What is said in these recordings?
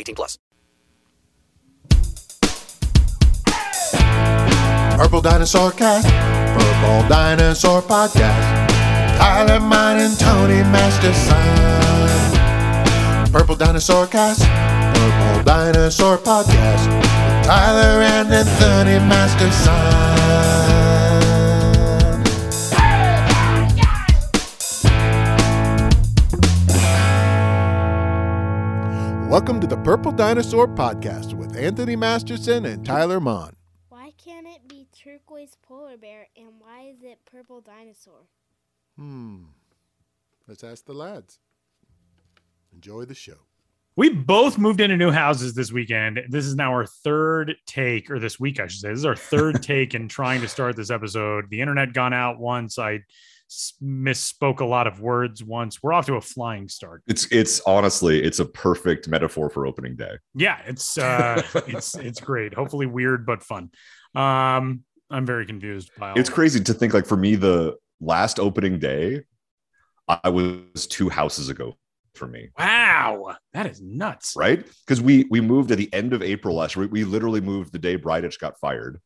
18 plus. Purple Dinosaur Cast, Purple Dinosaur Podcast. Tyler, mine, and Tony Masterson. Purple Dinosaur Cast, Purple Dinosaur Podcast. Tyler and Anthony Masterson. Welcome to the Purple Dinosaur Podcast with Anthony Masterson and Tyler Mon. Why can't it be turquoise polar bear and why is it purple dinosaur? Hmm. Let's ask the lads. Enjoy the show. We both moved into new houses this weekend. This is now our third take, or this week, I should say. This is our third take in trying to start this episode. The internet gone out once. I s- misspoke a lot of words once. We're off to a flying start. It's it's honestly it's a perfect metaphor for opening day. Yeah, it's uh, it's it's great. Hopefully weird but fun. Um, I'm very confused by It's crazy to think like for me the last opening day I was two houses ago for me, Wow, that is nuts. right? Because we we moved at the end of April last year. We, we literally moved the day Bridich got fired.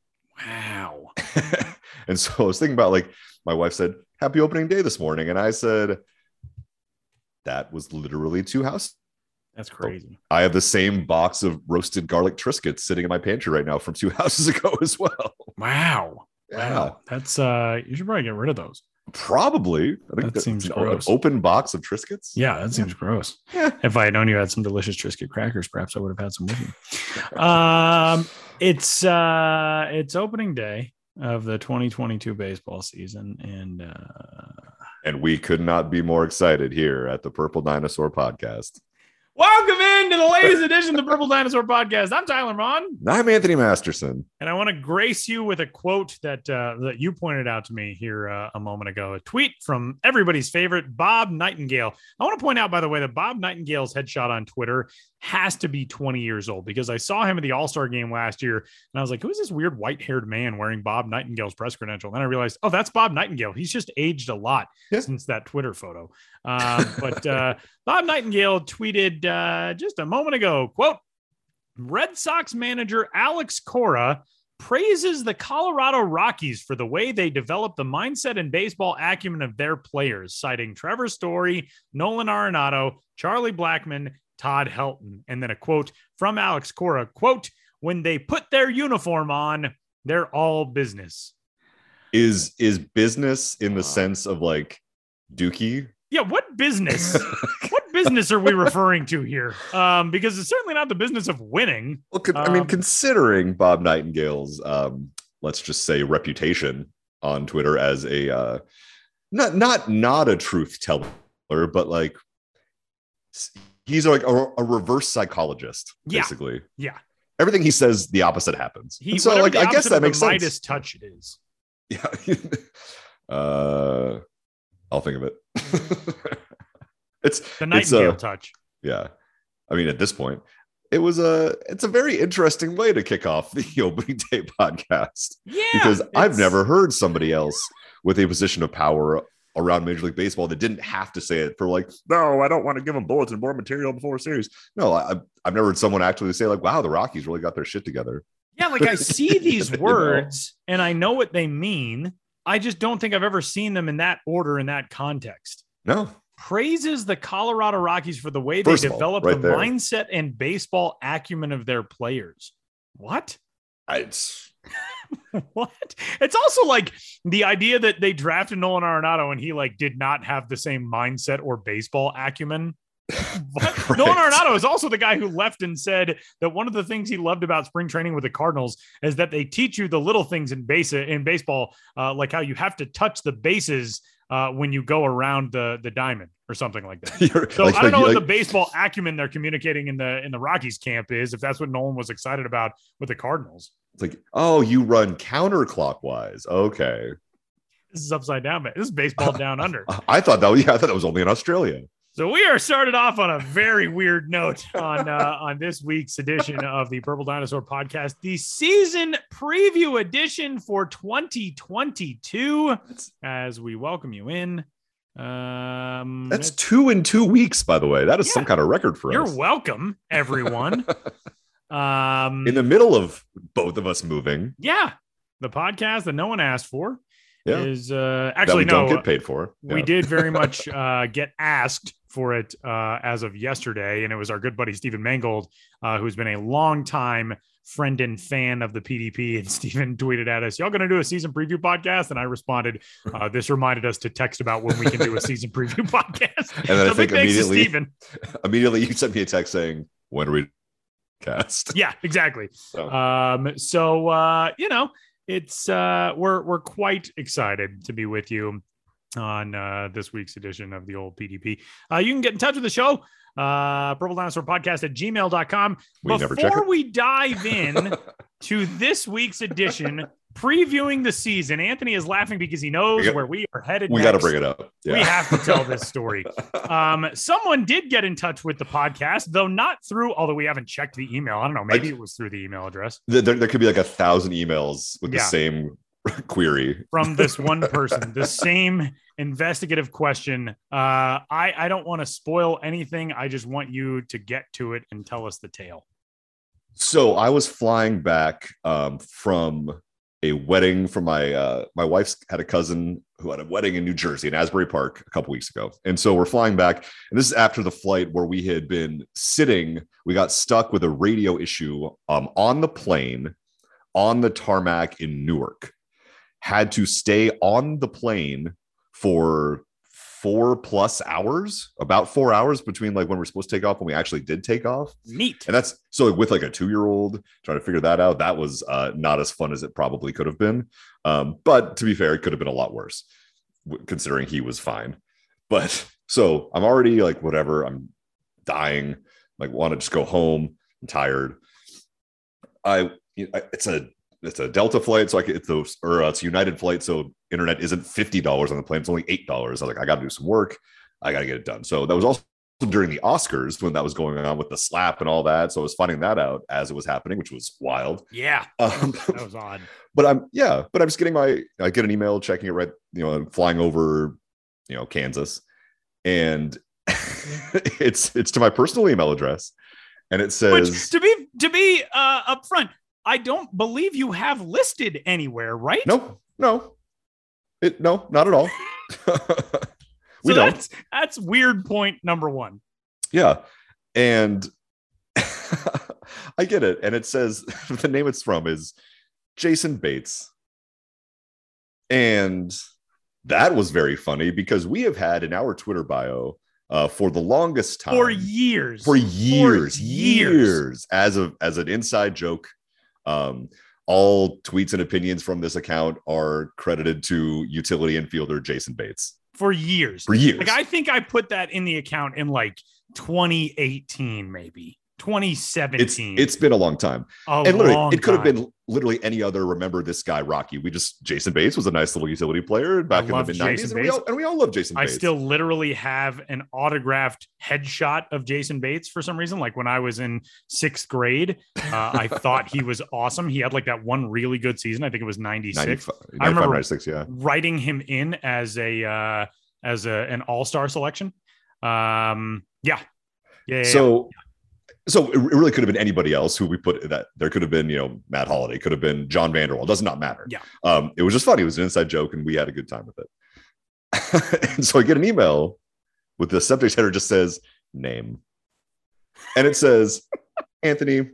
Wow. and so I was thinking about like my wife said, "Happy opening day this morning," and I said, "That was literally two houses." That's crazy. I have the same box of roasted garlic Triscuits sitting in my pantry right now from two houses ago as well. Wow. Yeah. Wow. That's uh you should probably get rid of those. Probably. I think That that's seems an gross. open box of Triscuits. Yeah, that seems gross. Yeah. If I had known you had some delicious Triscuit crackers, perhaps I would have had some with you. Um, it's uh, it's opening day of the 2022 baseball season, and uh, And we could not be more excited here at the Purple Dinosaur Podcast. welcome into the latest edition of the Purple Dinosaur Podcast. I'm Tyler Mon, I'm Anthony Masterson. and I want to grace you with a quote that uh, that you pointed out to me here uh, a moment ago. A tweet from everybody's favorite Bob Nightingale. I want to point out, by the way, that Bob Nightingale's headshot on Twitter has to be 20 years old because I saw him at the All Star game last year, and I was like, "Who is this weird white haired man wearing Bob Nightingale's press credential?" And then I realized, "Oh, that's Bob Nightingale. He's just aged a lot Yeah. since that Twitter photo." Um, but uh, Bob Nightingale tweeted uh, just a moment ago, "quote Red Sox manager Alex Cora." praises the Colorado Rockies for the way they develop the mindset and baseball acumen of their players, citing Trevor Story, Nolan Arenado, Charlie Blackmon, Todd Helton. And then a quote from Alex Cora, quote, when they put their uniform on, they're all business. Is is business in the sense of like Dookie? Yeah, what business? what business are we referring to here? Um, because it's certainly not the business of winning. Well, con- I mean, Um, considering Bob Nightingale's um, let's just say reputation on Twitter as a uh, not not not a truth teller, but like s- he's like a, a reverse psychologist, Yeah. basically. Yeah. Everything he says, the opposite happens. He And so, like, I guess that makes sense. Midas touch is. Yeah. uh, I'll think of it. it's The it's uh, Nightingale touch. yeah. I mean, at this point, it was a it's a very interesting way to kick off the opening day podcast Yeah. because I've never heard somebody else with a position of power around Major League Baseball that didn't have to say it for like, no, I don't want to give them bullets and more material before a series. No, I, I've never heard someone actually say like, wow, the Rockies really got their shit together. Yeah, like I see these You know? words and I know what they mean. I just don't think I've ever seen them in that order in that context. No, praises the Colorado Rockies for the way First they of all, develop right the there. mindset and baseball acumen of their players. What? I- it's what? It's also like the idea that they drafted Nolan Arenado and he like did not have the same mindset or baseball acumen. Right. Nolan Arenado is also the guy who left and said that one of the things he loved about spring training with the Cardinals is that they teach you the little things in base in baseball, uh, like how you have to touch the bases uh, when you go around the the diamond or something like that. you're- So like- I don't know like- what the baseball acumen they're communicating in the in the Rockies camp is. If that's what Nolan was excited about with the Cardinals, It's like, oh, you run counterclockwise. Okay. this is upside down. man. This is baseball down under. I thought that was, yeah, I thought that was only in Australia. So we are started off on a very weird note on uh, on this week's edition of the Purple Dinosaur Podcast, the season preview edition for 2022. As we welcome you in, um, That's two in two weeks, by the way. That is Yeah. some kind of record for us. you're welcome, everyone. um, in the middle of both of us moving. yeah, the podcast that no one asked for Yeah. is uh, actually we no. don't get paid for. We did very much uh, get asked for it uh, as of yesterday, and it was our good buddy Stephen Mangold, uh, who's been a long time friend and fan of the PDP. And Stephen tweeted at us, "Y'all going to do a season preview podcast?" And I responded, uh, "This reminded us to text about when we can do a season preview podcast." And then I So big think immediately- Stephen. Immediately, you sent me a text saying, "When are we cast?" Yeah, exactly. So, Um, so uh, you know, it's uh we're we're quite excited to be with you on uh this week's edition of the old PDP. Uh you can get in touch with the show, uh purple dinosaur podcast at gmail.com. We Before we dive in to this week's edition, previewing the season, Anthony is laughing because he knows got- where we are headed. we got to bring it up. Yeah. We have to tell this story. Um, someone did get in touch with the podcast, though not through, although we haven't checked the email. I don't know. Maybe I- it was through the email address. there, there could be like a thousand emails with Yeah. the same query. from this one person the same investigative question uh i i don't want to spoil anything i just want you to get to it and tell us the tale So I was flying back um, from a wedding from my uh, my wife's had a cousin who had a wedding in New Jersey in Asbury Park a couple weeks ago, and so we're flying back, and this is after the flight where we had been sitting. We got stuck with a radio issue um, on the plane on the tarmac in Newark. Had to stay on the plane for four plus hours, about four hours between like when we're supposed to take off and we actually did take off. neat And that's so with like a two year old trying to figure that out, that was uh, not as fun as it probably could have been. Um, but to be fair, it could have been a lot worse considering he was fine. But so I'm already like, whatever, I'm dying, like, want to just go home. I'm tired. I, it's a, it's a Delta flight, so I could, it's those, or uh, it's a United flight, so internet isn't fifty dollars on the plane; it's only eight dollars. I was like, I got to do some work, I got to get it done. So that was also during the Oscars when that was going on with the slap and all that. So I was finding that out as it was happening, which was wild. yeah Um, that was odd but I'm yeah, but I'm just getting my I get an email checking it right, you know, flying over, you know, Kansas, and it's it's to my personal email address, and it which says to be to be uh upfront i don't believe you have listed anywhere right no, no, it no, not at all. we so don't. that's that's weird point number one Yeah. And I get it. And it says the name it's from is Jason Bates. And that was very funny because we have had in our Twitter bio uh, for the longest time for years for years, years. years, as of as an inside joke. Um, all tweets and opinions from this account are credited to utility infielder Jason Bates. For years. For years. Like I think I put that in the account in like 2018, maybe 2017. it's been a long time. a and literally, long it could have been literally any other. Remember this guy, Rocky? We just Jason Bates was a nice little utility player back in the mid 90s. and we all and we all love Jason. I Bates. still literally have an autographed headshot of Jason Bates for some reason. Like when I was in sixth grade, uh, I thought he was awesome. He had like that one really good season. I think it was 96. 95, I remember- 96, yeah. Writing him in as a uh, as a, an all star selection. Um, yeah. Yeah. yeah, yeah. So, it really could have been anybody else who we put that. There could have been, you know, Matt Holliday, could have been John Vander Wal. Does not matter. Yeah. Um, it was just funny. It was an inside joke, and we had a good time with it. and so I get an email with the subject header just says name. And it says, Anthony,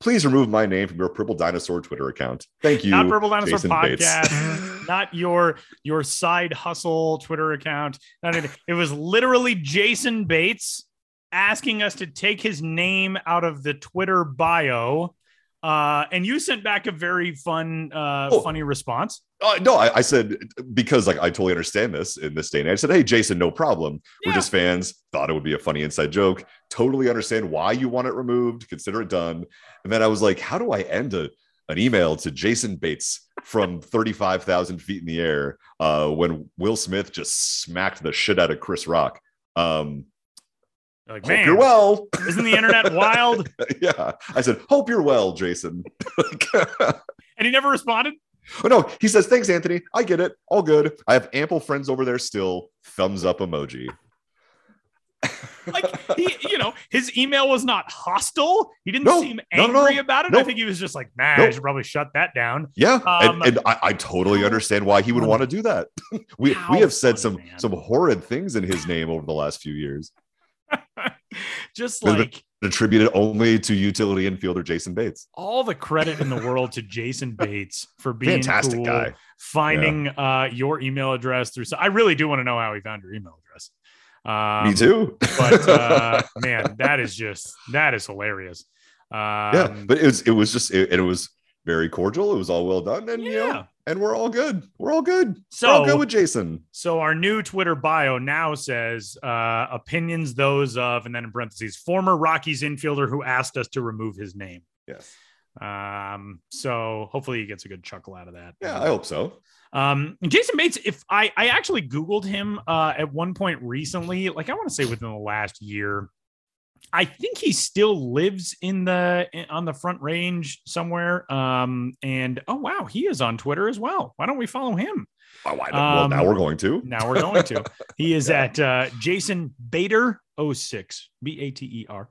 please remove my name from your Purple Dinosaur Twitter account. Thank you. not Purple Dinosaur Jason podcast, not your your side hustle Twitter account. Not anything. It was literally Jason Bates asking us to take his name out of the Twitter bio. Uh, and you sent back a very fun, uh, Oh. funny response. Uh, no, I, I said because like I totally understand this in this day and age. I said, "Hey, Jason, no problem. We're just fans. Thought it would be a funny inside joke. Totally understand why you want it removed. Consider it done." And then I was like, "How do I end a an email to Jason Bates from thirty five thousand feet in the air uh, when Will Smith just smacked the shit out of Chris Rock?" Um, Like, man, you're well. isn't the internet wild? yeah, I said, "Hope you're well, Jason." And he never responded. Oh no, he says, thanks, Anthony. I get it. All good. I have ample friends over there still. Thumbs up emoji. Like he, you know, his email was not hostile. He didn't No, seem no, no, angry no. about it. I think he was just like, man, I should probably shut that down. Yeah. Um, and and I, I totally understand why he would want to do that. we we have said funny, some man. some horrid things in his name over the last few years. just like Attributed only to utility infielder Jason Bates. all the credit in the world to Jason Bates for being Fantastic cool, guy. finding uh, your email address through. So I really do want to know how he found your email address. Um, Me too. but uh, man, that is just that is hilarious. Um, yeah, but it was it was just it, it was very cordial. It was all well done, and you know, yeah. and we're all good. We're all good. So- we're all good with Jason. So our new Twitter bio now says uh, opinions those of, and then in parentheses, former Rockies infielder who asked us to remove his name. Yes. Um, so hopefully he gets a good chuckle out of that. Yeah, I hope so. Um, Jason Bates, if I I actually Googled him uh at one point recently, like I want to say within the last year. I think he still lives in the on the front range somewhere. Um, and oh wow, he is on Twitter as well. Why don't we follow him? Oh, I don't, well, Um, now we're going to. Now we're going to. He is at uh, Jason Bader 06, B A T E R.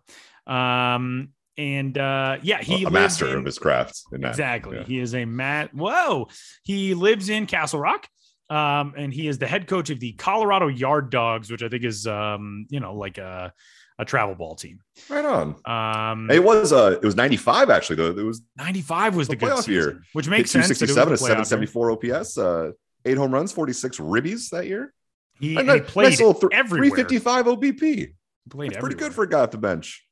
Um, and uh, yeah, he a master in- of his craft. Exactly. Yeah. He is a mat. Whoa. He lives in Castle Rock. Um, and he is the head coach of the Colorado Yard Dogs, which I think is um, you know, like a a travel ball team. Right on. Um It was uh it was 95 actually though. It was 95 was the, the good playoff year. which makes hit sense. that it was 267 the a year. 774 OPS, uh eight home runs, 46 ribbies that year. He, And and he played nice little th- 355 OBP. He played pretty good for a guy off the bench.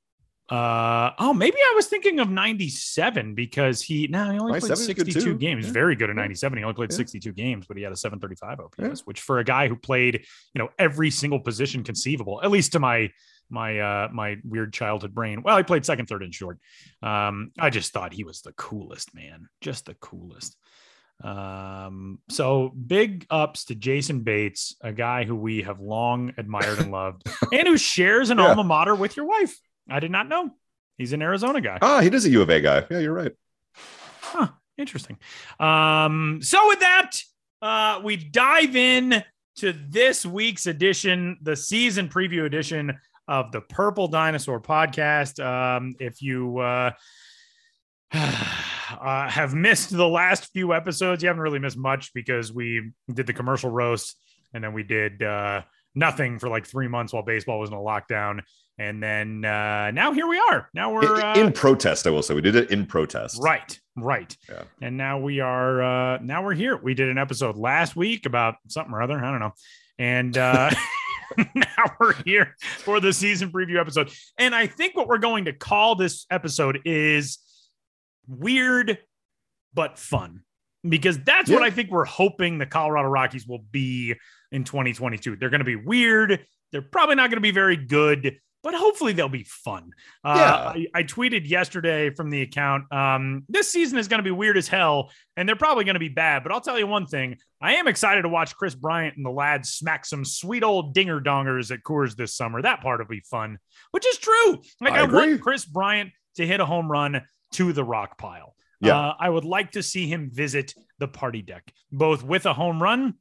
Uh oh, maybe I was thinking of 97 because he no, he only played 97 is good 62 games. Yeah. Very good at 97. He only played Yeah. 62 games, but he had a 735 OPS, Yeah. which for a guy who played, you know, every single position conceivable, at least to my my uh my weird childhood brain. Well, he played second, third, and short. Um, I just thought he was the coolest, man. Just the coolest. Um, so big ups to Jason Bates, a guy who we have long admired and loved, and who shares an Yeah. alma mater with your wife. I did not know. He's an Arizona guy. Ah, he is a U of A guy. Yeah, you're right. Huh, interesting. Um, so with that, uh, we dive in to this week's edition, the season preview edition of the Purple Dinosaur podcast. Um, if you uh, uh, have missed the last few episodes, you haven't really missed much because we did the commercial roast and then we did uh, nothing for like three months while baseball was in a lockdown. And then uh, now here we are. Now we're In, uh, in protest, I will say. We did it in protest. Right, right. Yeah. And now we are uh now we're here. We did an episode last week about something or other. I don't know. And uh now we're here for the season preview episode. And I think what we're going to call this episode is weird but fun. Because that's what I think we're hoping the Colorado Rockies will be in 2022. They're going to be weird. They're probably not going to be very good, but hopefully they'll be fun. Uh, Yeah. I, I tweeted yesterday from the account. Um, this season is going to be weird as hell, and they're probably going to be bad. But I'll tell you one thing: I am excited to watch Kris Bryant and the lads smack some sweet old dinger dongers at Coors this summer. That part will be fun, which is true. Like I, I want Kris Bryant to hit a home run to the rock pile. Yeah. Uh, I would like to see him visit the party deck, both with a home run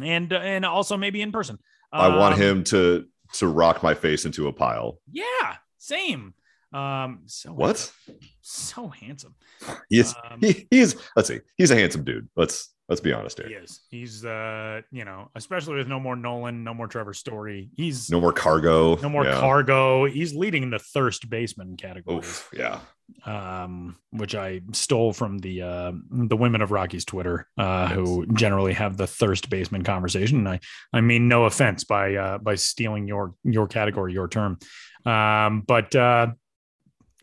and and also maybe in person. I want Um, him to to rock my face into a pile. Yeah, same. Um, so What? So handsome. He is Um, he, he is let's see. He's a handsome dude. Let's Let's be honest He here. is. He's uh, you know, especially with no more Nolan, no more Trevor Story. He's No more cargo. no more Yeah. cargo. He's leading the thirst baseman category. Oof, yeah. um, which I stole from the uh, the women of Rocky's Twitter, uh, who generally have the thirst baseman conversation. And I I mean no offense by uh, by stealing your your category, your term, um, but uh,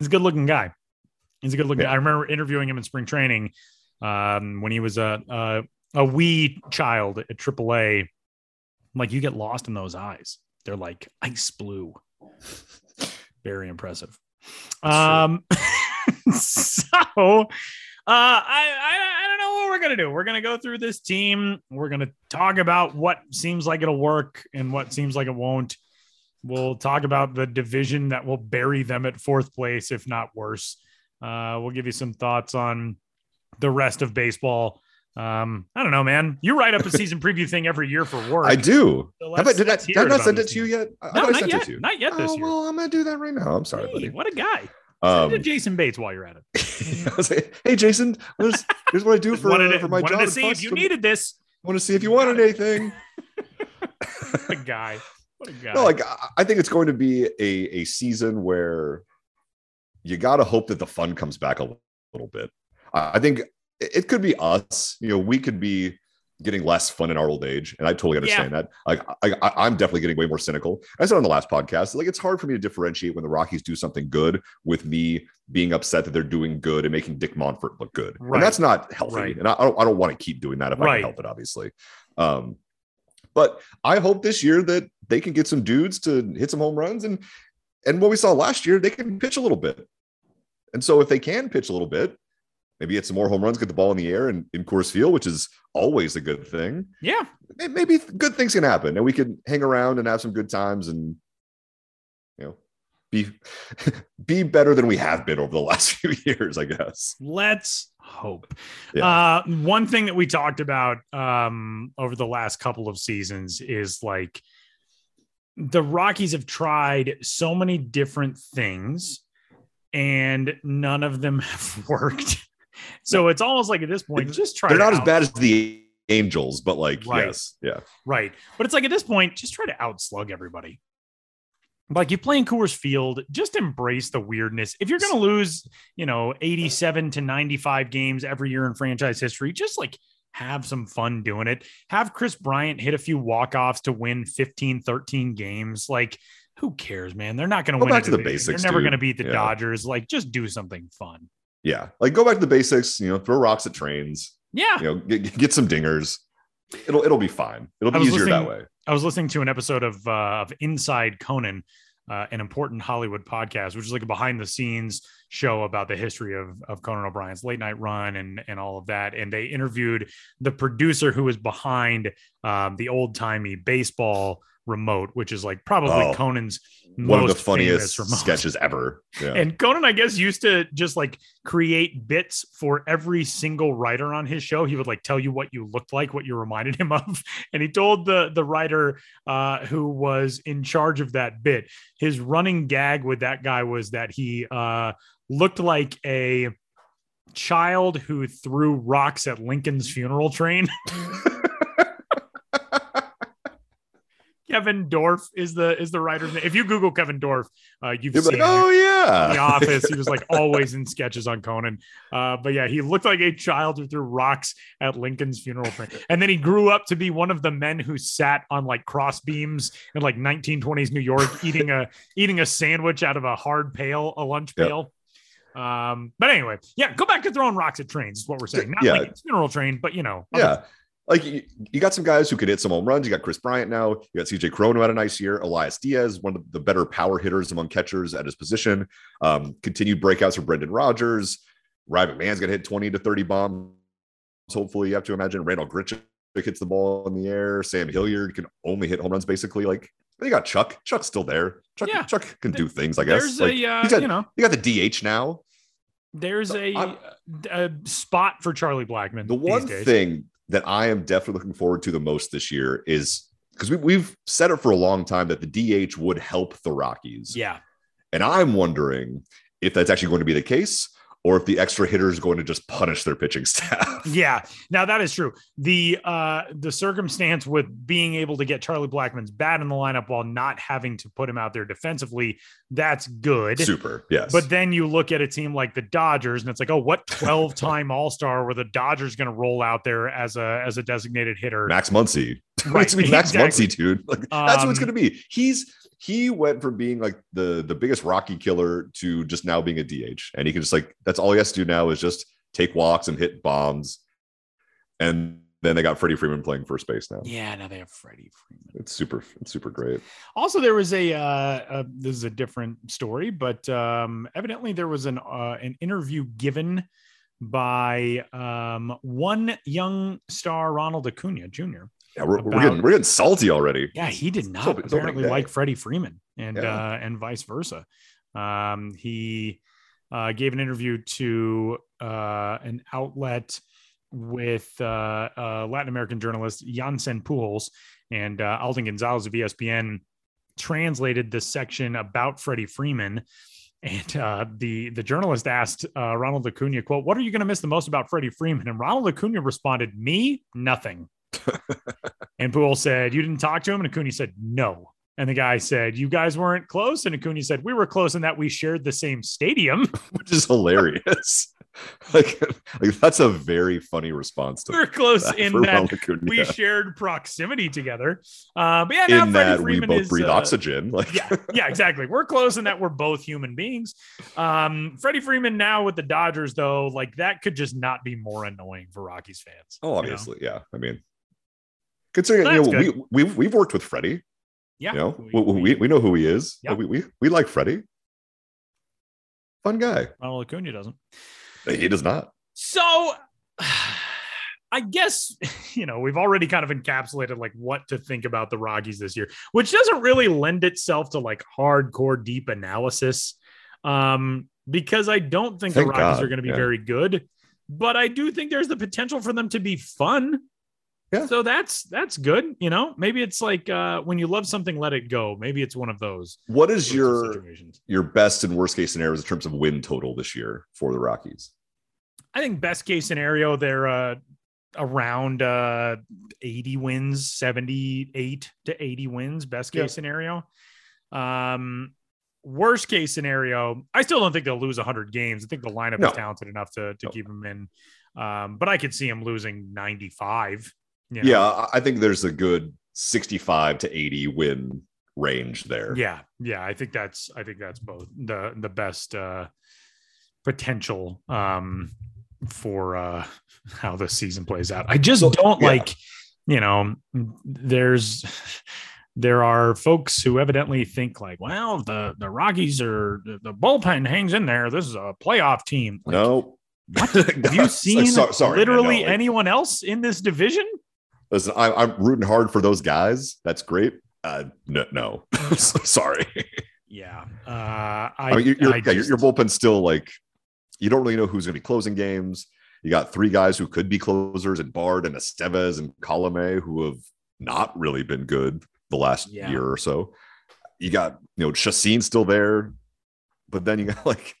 he's a good looking guy. He's a good looking. Yeah. I remember interviewing him in spring training um, when he was a, a a wee child at AAA. Like you get lost in those eyes. They're like ice blue. Very impressive. That's. Um, so uh, I, I I don't know what we're gonna do. We're gonna go through this team. We're gonna talk about what seems like it'll work and what seems like it won't. We'll talk about the division that will bury them at fourth place, if not worse. Uh, we'll give you some thoughts on the rest of baseball. Um, I don't know, man. You write up a season preview thing every year for work. I do. So did I, did I not send it to you yet? I, no, I not yet. It to you. Not yet this oh, year. Well, I'm gonna do that right now. I'm sorry, Hey, buddy. what a guy. Send it to Um, Jason Bates while you're at it. I was like, hey, Jason, is, here's what I do for, uh, for my job. to see if you needed this. want to see if you wanted anything. What a guy. What a guy. no, like I- I think it's going to be a, a season where you got to hope that the fun comes back a little bit. I think it could be us. You know, we could be getting less fun in our old age, and I totally understand that. Like, I, I'm definitely getting way more cynical. I said on the last podcast, like it's hard for me to differentiate when the Rockies do something good with me being upset that they're doing good and making Dick Monfort look good, Right. and that's not healthy. Right. And I, I don't, I don't want to keep doing that if I can help it, obviously. Um, but I hope this year that they can get some dudes to hit some home runs and and what we saw last year, they can pitch a little bit. And so if they can pitch a little bit, maybe get some more home runs, get the ball in the air and in Coors Field, which is always a good thing. yeah. Maybe good things can happen, and we can hang around and have some good times, and you know, be be better than we have been over the last few years, I guess. Let's hope. Yeah. Uh, one thing that we talked about um, over the last couple of seasons is like the Rockies have tried so many different things and none of them have worked. So it's almost like at this point, just try They're not as bad as the Angels, but like Right. yes, yeah, Right. But it's like at this point, just try to outslug everybody. Like you play in Coors Field, just embrace the weirdness. If you're going to lose, you know, 87 to 95 games every year in franchise history, just like have some fun doing it. Have Kris Bryant hit a few walk-offs to win 15, 13 games. Like, who cares, man? They're not going to win. back to the basics, They're never going to beat the Yeah. Dodgers. Like, just do something fun. Yeah. Like go back to the basics. You know, throw rocks at trains. Yeah. You know, get, get some dingers. It'll it'll be fine. It'll be easier that way. I was listening to an episode of uh, of Inside Conan, uh, an important Hollywood podcast, which is like a behind the scenes show about the history of of Conan O'Brien's late night run and and all of that. And they interviewed the producer who was behind um, the old timey baseball remote, which is like probably Oh, Conan's One of the funniest sketches ever. Yeah. And Conan, I guess, used to just like create bits for every single writer on his show. He would like tell you what you looked like, what you reminded him of. And he told the the writer uh, who was in charge of that bit, his running gag with that guy was that he uh, looked like a child who threw rocks at Lincoln's funeral train. Kevin Dorff is the is the writer's name. If you Google Kevin Dorff, uh, you've You'll be seen like, oh yeah. the office. He was like always in sketches on Conan. Uh, but yeah, he looked like a child who threw rocks at Lincoln's funeral. Train. And then he grew up to be one of the men who sat on like cross beams in like 1920s New York, eating a eating a sandwich out of a hard pail, a lunch Yep. pail. Um, but anyway, yeah, go back to throwing rocks at trains is what we're saying. Not Yeah. Lincoln's funeral train, but you know, other- yeah. Like you, you got some guys who could hit some home runs. You got Kris Bryant now. You got CJ Cron who had a nice year. Elias Diaz, one of the better power hitters among catchers at his position. Um, continued breakouts for Brendan Rodgers. Ryan Man's gonna hit 20 to 30 bombs. Hopefully, you have to imagine Randal Grichuk hits the ball in the air. Sam Hilliard can only hit home runs basically. Like you got Chuck. Chuck's still there. Chuck, Yeah. Chuck can do things, I guess. there's Like, a uh, got- you know, you got the DH now. there's a, I'm- a spot for Charlie Blackmon. The one thing that I am definitely looking forward to the most this year is because we, we've said it for a long time that the DH would help the Rockies. yeah, And I'm wondering if that's actually going to be the case or if the extra hitter is going to just punish their pitching staff. Yeah, now that is true. The uh the circumstance with being able to get Charlie Blackmon's bat in the lineup while not having to put him out there defensively, that's good. Super, yes. But then you look at a team like the Dodgers, and it's like, oh, what 12 time All Star were the Dodgers going to roll out there as a as a designated hitter? Max Muncy, Right, Max exactly. Muncy, dude. Like, that's what it's Um, gonna be. He's he went from being like the the biggest Rocky killer to just now being a DH, and he can just like that's all he has to do now is just take walks and hit bombs, and then they got Freddie Freeman playing first base now. Yeah, now they have Freddie Freeman. It's super, it's super great. Also, there was a uh, uh this is a different story, but um evidently there was an uh, an interview given by um one young star Ronald Acuna Jr. Yeah, we're, we're getting we're getting salty already. Yeah, he did not It's open- it's opening apparently like Freddie Freeman and Yeah. uh and vice versa. Um he uh gave an interview to uh an outlet with uh, Latin American journalist Jansen Pujols and uh Alden Gonzalez of ESPN translated this section about Freddie Freeman and uh, the the journalist asked uh, Ronald Acuna, "quote What are you going to miss the most about Freddie Freeman?" And Ronald Acuna responded, "Me, nothing." And Poole said, "You didn't talk to him," and Acuna said, "No." And the guy said, "You guys weren't close." And Acuna said, "We were close in that we shared the same stadium. which is hilarious. like, like that's a very funny response to we were close that in that we shared proximity together." Uh, but yeah, now in Freddie that we Freeman both is, breathe uh, oxygen. Like, yeah, yeah, exactly. We're close in that we're both human beings. Um, Freddie Freeman now with the Dodgers, though, like that could just not be more annoying for Rockies fans. oh, you know? obviously, yeah. I mean, considering you know good. we we've we've worked with Freddie. Yeah, You know, we, we, we know who he is. Yeah. We, we we like Freddie. Fun guy. well, Acuna doesn't. He does not. So, I guess you know we've already kind of encapsulated like what to think about the Rockies this year, which doesn't really lend itself to like hardcore deep analysis, um, because I don't think Thank the Rockies God, are going to be yeah. very good, but I do think there's the potential for them to be fun. Yeah. So that's that's good. You know, maybe it's like uh, when you love something, let it go. Maybe it's one of those. What is your situations. your best and worst case scenarios in terms of win total this year for the Rockies? I think best case scenario, they're uh, around uh, 80 wins, 78 to 80 wins, best case Yeah. scenario. Um, worst case scenario, I still don't think they'll lose 100 games. I think the lineup No. is talented enough to, to No. keep them in. Um, but I could see them losing 95. You know? Yeah, I- think there's a good 65 to 80 win range there. Yeah, yeah, I think that's I think that's both the the best uh potential um for uh how the season plays out. I just So, don't yeah. like, you know, there's there are folks who evidently think like, well, the the Rockies are the the bullpen hangs in there. This is a playoff team. Like, no. have you seen So- sorry, literally no, like- anyone else in this division? Listen, I, I'm rooting hard for those guys. That's great. Uh, no, no. sorry. Yeah. Uh I, I, mean, your, yeah, just- your bullpen's still like you don't really know who's going to be closing games. You got three guys who could be closers and Bard and Estevez and Colome who have not really been good the last Yeah. year or so. You got you know Chacin still there, but then you got like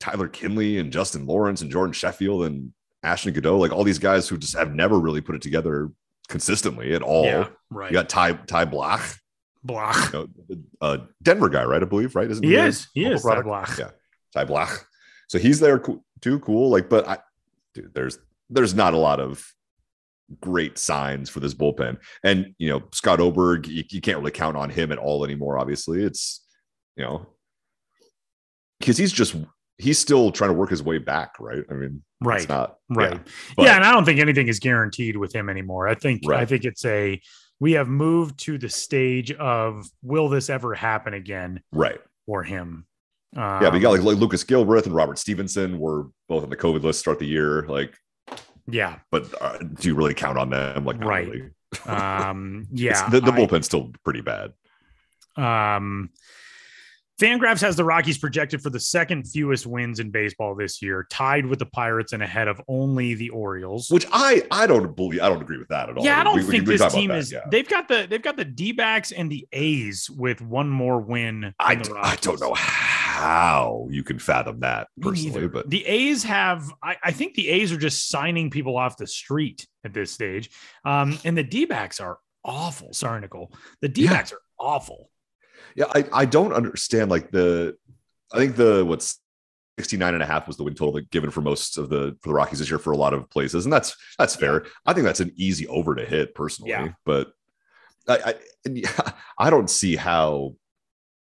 Tyler Kinley and Justin Lawrence and Jordan Sheffield and Ashton Goudeau, like all these guys who just have never really put it together consistently at all. yeah, right. You got Ty Ty Blach, Blach. you know, uh, Denver guy, right? I believe, right? Isn't He a is. He is. Ty? Blach. Yeah, Ty Blach. So he's there too. Cool. Like, but I, dude, there's there's not a lot of great signs for this bullpen, and you know Scott Oberg, you, you can't really count on him at all anymore. Obviously, it's you know because he's just he's still trying to work his way back, right? I mean, Right. It's not Right. yeah, Yeah, and I don't think anything is guaranteed with him anymore. I think I think it's a we have moved to the stage of will this ever happen again right. for him? Yeah, but you Um, got like, like Lucas Gilbreath and Robert Stephenson were both on the COVID list start the year. Like, yeah, but uh, do you really count on them? Like, Right. really. um, yeah. the, the I- bullpen's still pretty bad. Um, Fangraphs has the Rockies projected for the second fewest wins in baseball this year, tied with the Pirates and ahead of only the Orioles. Which I I don't believe I don't agree with that at all. yeah, I don't We- we think this team is. yeah. They've got the they've got the D backs and the A's with one more win. I, the I don't know how you can fathom that personally, but the A's have, I, I think the A's are just signing people off the street at this stage. Um, and the D backs are awful. Sorry, Nicole. The D backs are awful. Yeah, I, I don't understand like the I think the what's 69 and a half was the win total that given for most of the for the Rockies this year for a lot of places. And that's that's fair. I think that's an easy over to hit personally, Yeah. but I I, and yeah, I don't see how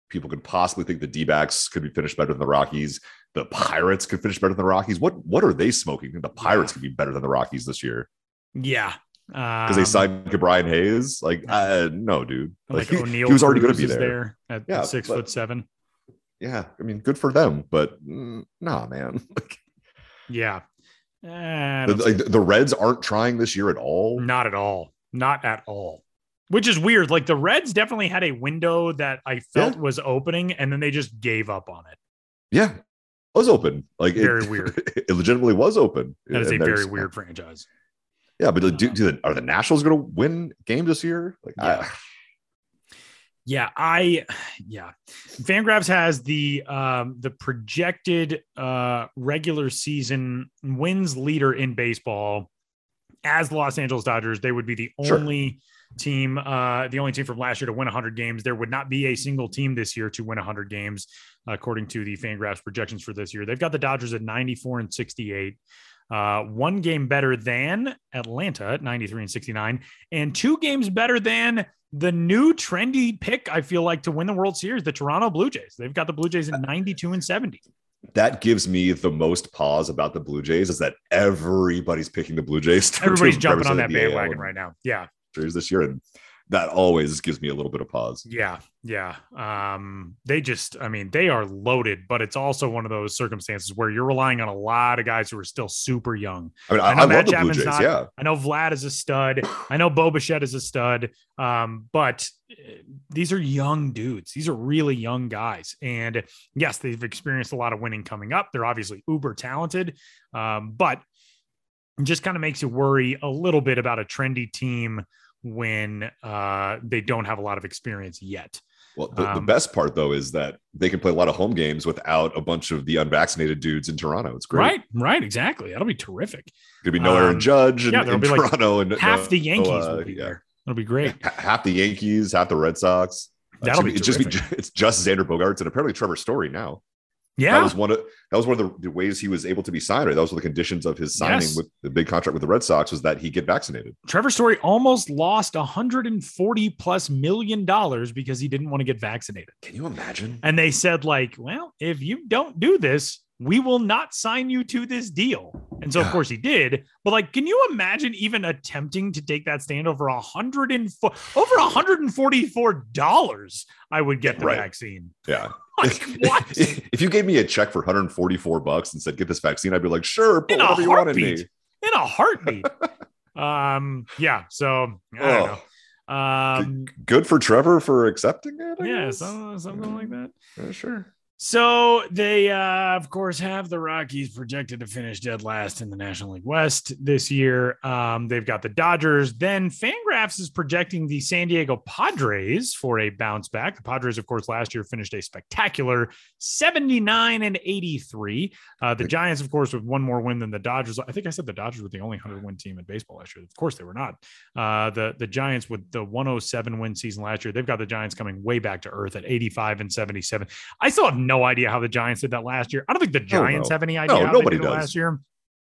people could possibly think the D-backs could be finished better than the Rockies. The Pirates could finish better than the Rockies. What what are they smoking? The Pirates could be better than the Rockies this year Yeah. Because Um, they signed Brian Hayes. Like, uh, no, dude. like, he, he was already going to be is there. at Yeah, six but- foot seven. Yeah, I mean, good for them, but nah, man. Like, Yeah. Eh, the, like, the Reds aren't trying this year at all. not at all. Not at all. Which is weird. Like the Reds definitely had a window that I felt Yeah. was opening, and then they just gave up on it. Yeah, it was open. Like it- Very weird. It legitimately was open. That is a very weird franchise. Yeah, but do, do the, are the Nationals going to win games this year? Like, I- Yeah. Yeah, I yeah. Fangraphs has the um the projected uh regular season wins leader in baseball as Los Angeles Dodgers. They would be the Sure. only team uh the only team from last year to win 100 games. There would not be a single team this year to win 100 games according to the Fangraphs projections for this year. They've got the Dodgers at 94 and 68. Uh, one game better than Atlanta at 93 and 69, and two games better than the new trendy pick, I feel like, to win the World Series, the Toronto Blue Jays. They've got the Blue Jays at 92 and 70. that gives me the most pause about the Blue Jays is that everybody's picking the Blue Jays. Everybody's jumping on that represent the AL bandwagon right now. Yeah. This year, and that always gives me a little bit of pause. Yeah. Yeah. Um, they just, I mean, they are loaded, but it's also one of those circumstances where you're relying on a lot of guys who are still super young. I mean, I, I know I Matt love the Blue Chapman's Jays. not- yeah, I know Vlad is a stud. I know Bo Bichette is a stud. Um, but uh, these are young dudes. These are really young guys. And yes, they've experienced a lot of winning coming up. They're obviously uber talented. Um, but it just kind of makes you worry a little bit about a trendy team when uh, they don't have a lot of experience yet. Well, the, the Um, best part though is that they can play a lot of home games without a bunch of the unvaccinated dudes in Toronto. It's great. Right, right, exactly. That'll be terrific. Could be no Aaron Um, Judge in, yeah, in be, like, and Half no- the Yankees uh, will be yeah. there. It'll be great. Half the Yankees, half the Red Sox. Uh, That'll it's be just terrific. it's just Xander Bogaerts and apparently Trevor Story now. Yeah, That was one of that was one of the, the ways he was able to be signed. Right, that was one of the conditions of his signing Yes. with the big contract with the Red Sox was that he get vaccinated. Trevor Story almost lost 140 plus million dollars because he didn't want to get vaccinated. Can you imagine? And they said, like, well, if you don't do this, we will not sign you to this deal. And so, of course, he did. But like, can you imagine even attempting to take that stand over a hundred and four over 144 dollars? I would get the Right. vaccine. Yeah. What? if you gave me a check for 144 bucks and said get this vaccine, I'd be like, sure, put In whatever you want in me. In a heartbeat. um, yeah. So I don't know. Um, Good for Trevor for accepting it. I yeah, guess. something like that. Uh, sure. So they, uh, of course, have the Rockies projected to finish dead last in the National League West this year. Um, they've got the Dodgers. Then Fangraphs is projecting the San Diego Padres for a bounce back. The Padres, of course, last year finished a spectacular 79 and 83. Uh, the Giants, of course, with one more win than the Dodgers. I think I said the Dodgers were the only 100 win team in baseball last year. Of course, they were not. Uh, the the Giants with the 107 win season last year, they've got the Giants coming way back to earth at 85 and 77. I have no idea how the Giants did that last year. I don't think the Giants have any idea No, how nobody they did does. last year.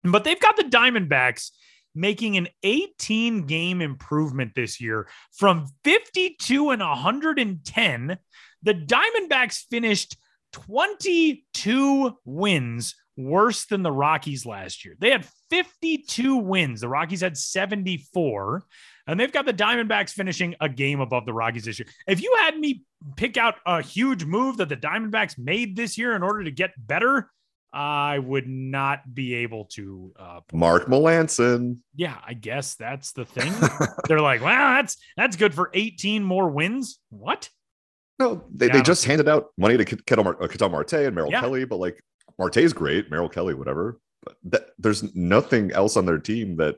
But they've got the Diamondbacks making an 18 game improvement this year from 52 and 110. The Diamondbacks finished 22 wins worse than the Rockies last year. They had 52 wins. The Rockies had 74. And they've got the Diamondbacks finishing a game above the Rockies this year. If you had me pick out a huge move that the Diamondbacks made this year in order to get better, I would not be able to. Uh, Mark Melancon. yeah, I guess that's the thing. They're like, well, that's that's good for 18 more wins. What? No, they, Yeah, they just handed out money to Ketel uh, Ketel Marte and Merrill Yeah. Kelly, but like Marte's great, Merrill Kelly, whatever. But that, there's nothing else on their team that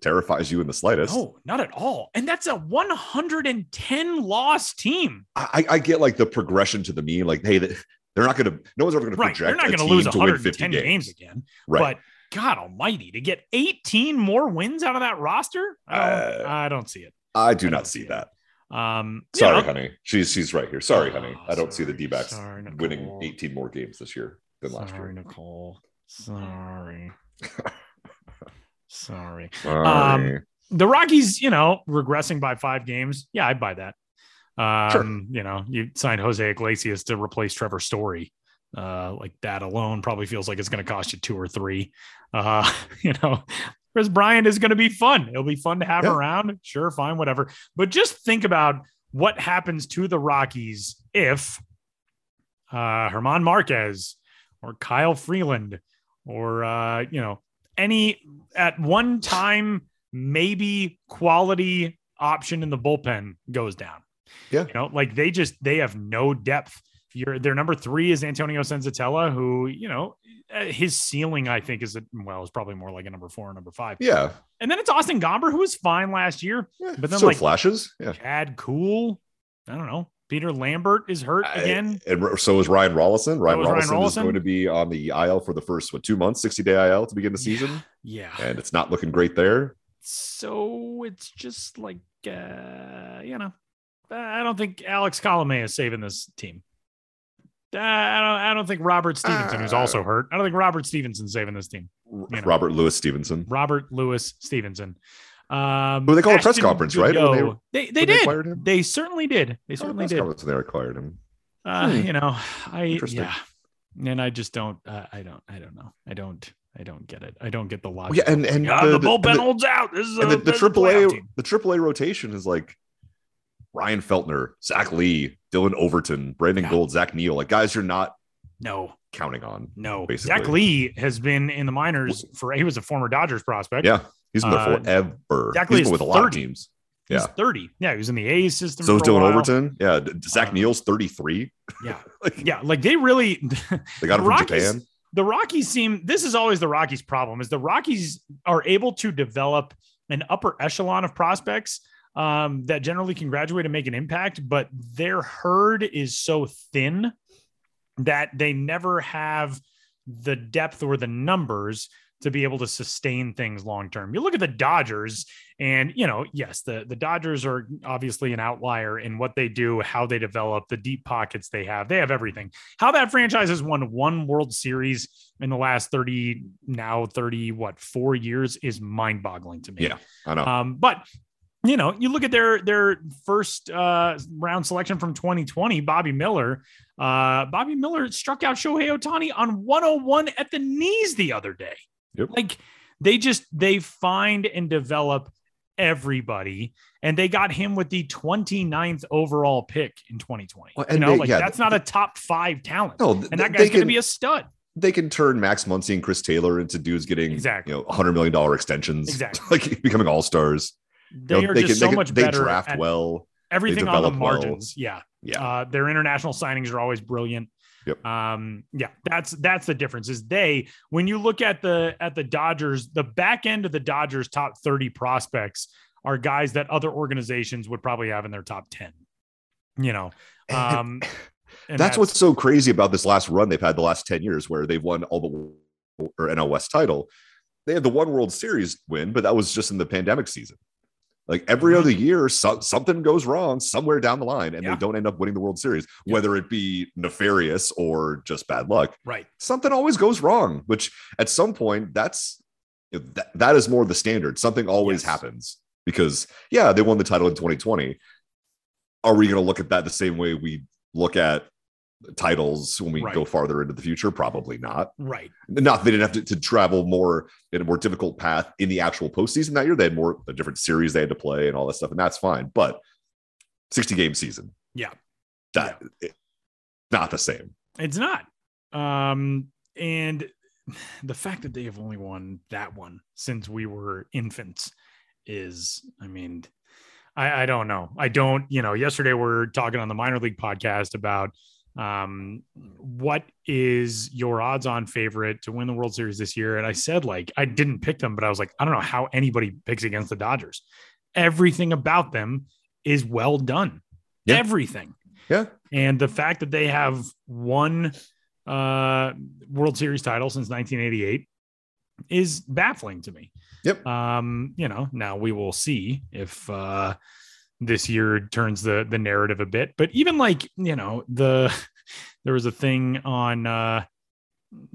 terrifies you in the slightest. No, not at all. And that's a 110 loss team. I, I get like the progression to the mean, like, hey, they- they're not going to, no one's ever going to Right. They're project not going to lose to win 50 110 games. games. again. Right. But God almighty, to get 18 more wins out of that roster, I don't, Uh, I don't see it. I do I not see it. that. Um, you Sorry, know, honey. She's she's right here. Sorry, Oh, honey. I don't see the sorry, D backs winning 18 more games this year than last Sorry, year. Nicole. Sorry. Sorry. Sorry. The Rockies, you know, regressing by five games. Yeah, I'd buy that. Um, you know, you signed Jose Iglesias to replace Trevor Story. Uh, like that alone probably feels like it's going to cost you two or three. Uh, you know, Kris Bryant is going to be fun. It'll be fun to have Yeah. around. Sure, fine, whatever. But just think about what happens to the Rockies if uh, German Marquez or Kyle Freeland or uh, you know any at one time maybe quality option in the bullpen goes down. Yeah. you know, like they just they have no depth. Your their number three is Antonio Senzatela, who you know uh, his ceiling I think is a, well is probably more like a number four or number five. yeah. And then it's Austin Gomber, who was fine last year. yeah. But then, so like- flashes. Yeah. Chad Kuhl, I don't know. Peter Lambert is hurt I- again. and so is Ryan Rolison. Ryan is Ryan Rolison is going to be on the IL for the first what two months, 60 day IL to begin the season, Yeah. and it's not looking great there. So it's just like uh, you know, I don't think Alex Colomé is saving this team. Uh, I don't. I don't think Robert Stephenson, who's Uh, also hurt. I don't think Robert Stephenson's saving this team. You know. Robert Lewis Stevenson. Robert Lewis Stevenson. Um, Who they called a press conference, right? They- They they, they did. him? They certainly did. They Oh, certainly did. conference they acquired him. Uh, Hmm. You know, I yeah, and I just don't. Uh, I don't. I don't know. I don't. I don't get it. I don't get the Well, logic. yeah, and and the, the, the- bullpen the- holds out. This is a, and the, the this is triple A team. the triple A rotation is like Ryan Feltner, Zach Lee, Dylan Overton, Brandon Yeah. Gold, Zach Neal, like guys you're not No, counting on. no. Basically. Zach Lee has been in the minors for. He was a former Dodgers prospect. Yeah, he's been there Uh, forever. Zach He's been with a lot of 30. teams. He's Yeah. 30. Yeah, he was in the A's system. So for Dylan while. Overton. Yeah, Zach Uh, Neal's 33. Yeah, Like, yeah. Like they really. They got him The from Rockies- Japan. the Rockies seem this is always the Rockies problem is the Rockies are able to develop an upper echelon of prospects um, that generally can graduate and make an impact, but their herd is so thin that they never have the depth or the numbers to be able to sustain things long term. You look at the Dodgers, and you know, yes, the the Dodgers are obviously an outlier in what they do, how they develop, the deep pockets they have. They have everything. How that franchise has won one World Series in the last 30 now 30 what, 4 years is mind-boggling to me. Yeah, I know. Um, but you know, you look at their their first uh, round selection from 2020, Bobby Miller. Uh, Bobby Miller struck out Shohei Ohtani on 101 at the knees the other day. Yep. Like they just they find and develop everybody, and they got him with the 29th overall pick in 2020. Well, you know, they- like yeah, that's not a top five talent, no, and that guy's going to be a stud. they can turn Max Muncy and Chris Taylor into dudes getting Exactly. you know 100 million dollar extensions, Exactly. like becoming all stars. They are just so much they better draft well. everything on the develop well. margins. Yeah. Yeah, Uh, their international signings are always brilliant. Yep. Um, yeah, that's that's the difference. Is they when you look at the at the Dodgers, the back end of the Dodgers top 30 prospects are guys that other organizations would probably have in their top 10. You know, um, and that's, what's so crazy about this last run they've had the last 10 years where they've won all the or NL West title. They had the one World Series win, but that was just in the pandemic season. Like every other mm-hmm. year, so, something goes wrong somewhere down the line, and Yeah. they don't end up winning the World Series, whether it be nefarious or just bad luck. right. Something always goes wrong, which at some point, that's that, that is more the standard. Something always Yes. happens because, yeah, they won the title in 2020. Are we going to look at that the same way we look at titles when we Right. go farther into the future? Probably not. Right. Not they didn't have to, to travel more in a more difficult path in the actual postseason that year. They had more a different series they had to play and all that stuff, and that's fine. But 60 game season, Yeah. that it- not the same. It's not. Um, and the fact that they have only won that one since we were infants is, I mean, I, I don't know. I don't, you know, yesterday we are talking on the minor league podcast about um what is your odds on favorite to win the World Series this year? And I said like I didn't pick them, but I was like, I don't know how anybody picks against the Dodgers. Everything about them is well done. Yeah. Everything. Yeah. And the fact that they have won uh World Series title since 1988 is baffling to me. Yep. Um, you know, now we will see if uh this year turns the the narrative a bit. But even like, you know, the there was a thing on uh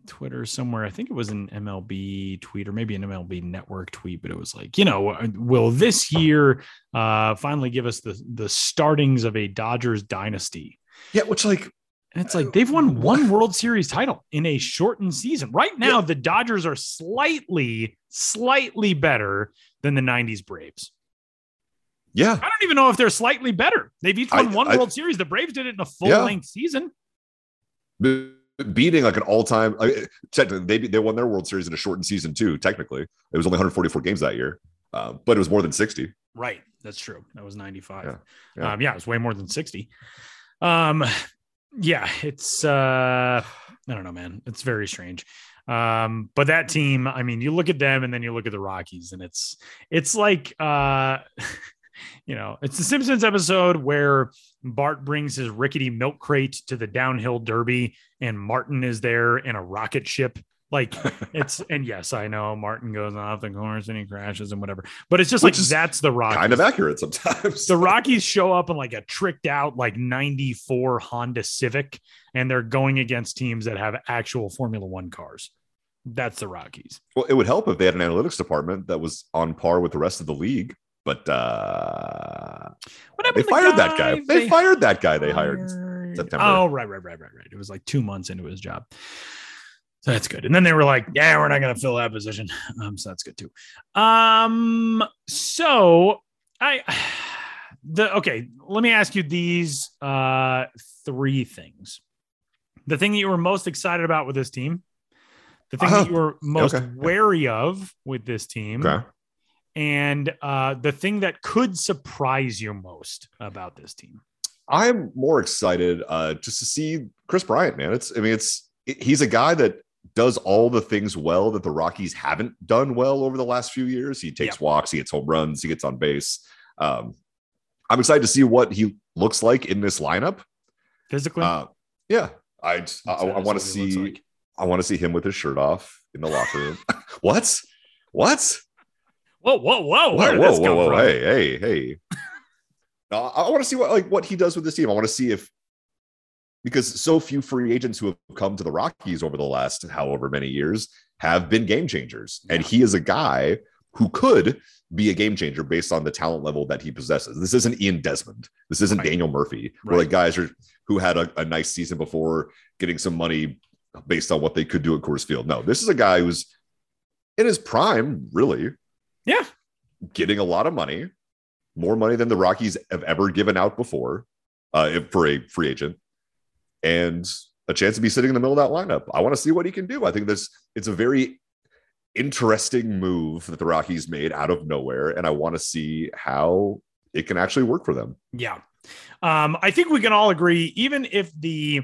Twitter somewhere. I think it was an MLB tweet or maybe an MLB network tweet, but it was like, you know, will this year uh finally give us the the startings of a Dodgers dynasty? Yeah, which like And it's like they've won one World Series title in a shortened season. Right now, the Dodgers are slightly, slightly better than the 90s Braves. Yeah, I don't even know if they're slightly better. They've each won I- one I- World Series. The Braves did it in a full Yeah. length season. be- beating like an all-time like, technically they they won their World Series in a shortened season too. Technically, it was only 144 games that year, uh, but it was more than 60. Right. That's true. That was 95. Yeah. Yeah. Um, yeah, it was way more than 60. Um, yeah, it's uh I don't know, man. It's very strange. Um, but that team, I mean, you look at them and then you look at the Rockies, and it's it's like uh you know, it's the Simpsons episode where Bart brings his rickety milk crate to the downhill derby, and Martin is there in a rocket ship. Like it's and yes, I know Martin goes off the course and he crashes and whatever, but it's just Which like that's the Rockies. Kind of accurate sometimes. The Rockies show up in like a tricked out like 94 Honda Civic and they're going against teams that have actual Formula 1 cars. That's the Rockies. well, it would help if they had an analytics department that was on par with the rest of the league. But uh, they fired that guy. They, they fired that guy. They hired. hired? September. Oh, right, right, right, right, right. It was like two months into his job. So that's good. And then they were like, yeah, we're not going to fill that position. Um, so that's good too. Um, so I, the, okay, let me ask you these uh, three things. The thing that you were most excited about with this team, the thing Uh, that you were most okay. wary of with this team, Okay. And uh, the thing that could surprise you most about this team. I'm more excited uh, just to see Kris Bryant, man. It's I mean, it's he's a guy that does all the things well that the Rockies haven't done well over the last few years. He takes walks, he gets home runs, he gets on base. Um, I'm excited to see what he looks like in this lineup. Physically, Uh, yeah, I I, I want to what he looks see like. I want to see him with his shirt off in the locker room. what? What? Whoa, whoa, whoa! Where whoa, did whoa, this come whoa, whoa, from? hey, hey, hey. No, I, I want to see what like what he does with this team. I want to see if because so few free agents who have come to the Rockies over the last however many years have been game changers, and he is a guy who could be a game changer based on the talent level that he possesses. This isn't Ian Desmond. This isn't Right. Daniel Murphy. Where like guys are who had a, a nice season before getting some money based on what they could do at Coors Field. No, this is a guy who's in his prime, really. Yeah. Getting a lot of money, more money than the Rockies have ever given out before uh, for a free agent, and a chance to be sitting in the middle of that lineup. I want to see what he can do. I think this it's a very interesting move that the Rockies made out of nowhere, and I want to see how it can actually work for them. Yeah. Um, I think we can all agree, even if the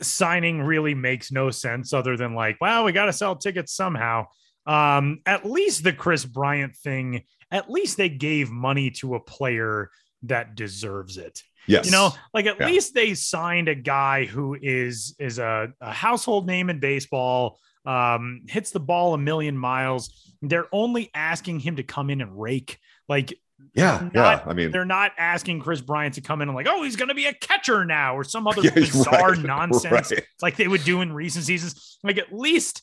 signing really makes no sense other than like, well, we got to sell tickets somehow. Um, at least the Kris Bryant thing, at least they gave money to a player that deserves it. Yes, You know, like at Yeah. least they signed a guy who is is a, a household name in baseball, um, hits the ball a million miles. They're only asking him to come in and rake. Like yeah, not- yeah. I mean, they're not asking Kris Bryant to come in and like, oh, he's going to be a catcher now or some other Yeah, bizarre right, nonsense right. like they would do in recent seasons. Like at least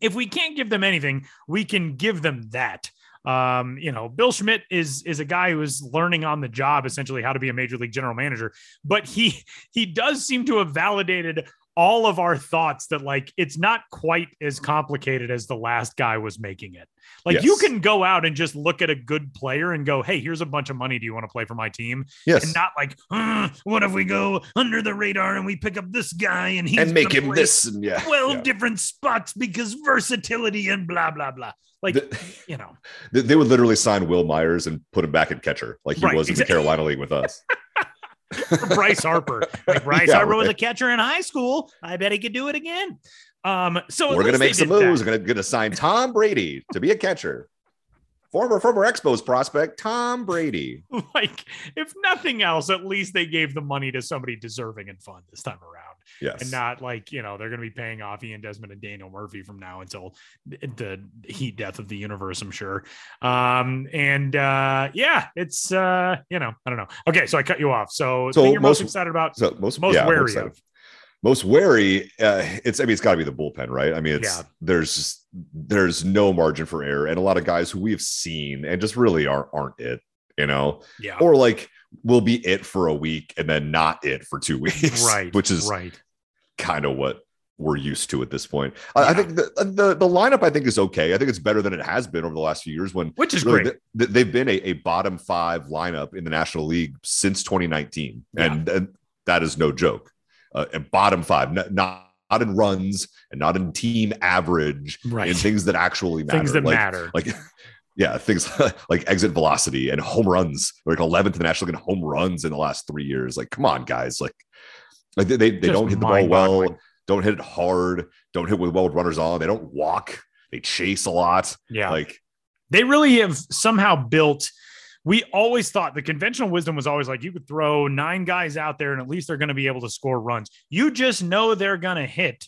if we can't give them anything, we can give them that. Um, you know, Bill Schmidt is is a guy who is learning on the job essentially how to be a major league general manager, but he he does seem to have validated all of our thoughts that like it's not quite as complicated as the last guy was making it. Like you can go out and just look at a good player and go, "Hey, here's a bunch of money. Do you want to play for my team?" Yes. And not like, "Uh, "What if we go under the radar and we pick up this guy and he's and make him this and yeah. 12 yeah. different spots because versatility and blah blah blah." Like, The- you know, They, they would literally sign Wil Myers and put him back at catcher like he Right, was in the. Carolina League with us. Bryce Harper. Like Bryce Yeah, Harper was a catcher in high school. I bet he could do it again. Um, so We're gonna make some did that. moves. We're gonna, gonna sign Tom Brady to be a catcher. Former former Expos prospect Tom Brady. like if nothing else at least they gave the money to somebody deserving and fun this time around. Yes. and not like you know they're going to be paying off ian desmond and daniel murphy from now until the heat death of the universe i'm sure. Um and uh yeah it's uh you know i don't know. Okay so i cut you off. So, So you're most, most- excited about so most most yeah, wary of most wary uh, it's i mean it's got to be the bullpen right? I mean it's Yeah. there's just there's no margin for error. And a lot of guys who we've seen and just really aren't aren't it you know? Yeah. Or like will be it for a week and then not it for two weeks right which is right. kind of what we're used to at this point. I, I think the, the the lineup i think is okay. I think it's better than it has been over the last few years when which is really great. th- th- they've been a, a bottom five lineup in the national league since 2019 and, and that is no joke uh, bottom five not not in runs and not in team average right. in things that actually matter things that like, matter. like yeah things like exit velocity and home runs. Like 11th in the national league in home runs in the last three years. Like come on guys. Like like they, they, they don't hit the ball well don't hit it hard don't hit with well with runners on. They don't walk. They chase a lot. Yeah. Like they really have somehow built we always thought the conventional wisdom was always like you could throw nine guys out there and at least they're going to be able to score runs you just know they're going to hit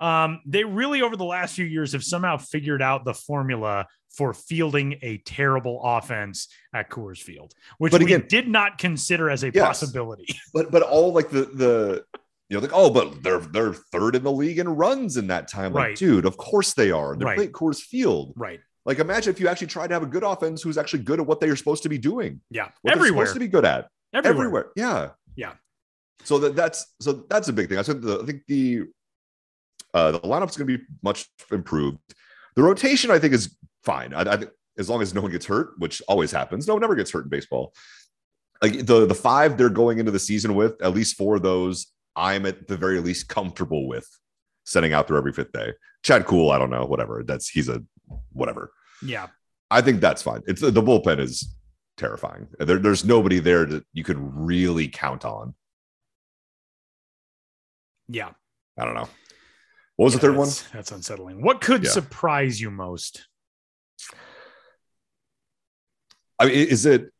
um, they really over the last few years have somehow figured out the formula for fielding a terrible offense at Coors Field, which But we did not consider as a Yes. possibility. but but all like the the you know like oh but they're they're third in the league in runs in that time like Right. dude of course they are they're Right. playing Coors Field right. Like imagine if you actually tried to have a good offense who's actually good at what they are supposed to be doing. Yeah. what Everywhere. supposed to be good at. Everywhere. everywhere, yeah. Yeah. so that that's so that's a big thing. I think the, I think the uh the lineup's going to be much improved. The rotation i think is fine. I, I think as long as no one gets hurt which always happens. No one ever gets hurt in baseball. Like the the five they're going into the season with at least four of those i'm at the very least comfortable with setting out there every fifth day. Chad Kuhl i don't know whatever. That's he's a whatever Yeah. I think that's fine. It's the bullpen is terrifying. There, there's nobody there that you could really count on. Yeah. I don't know. What was Yeah, the third one? that's- unsettling. What could Yeah. surprise you most? I mean, is it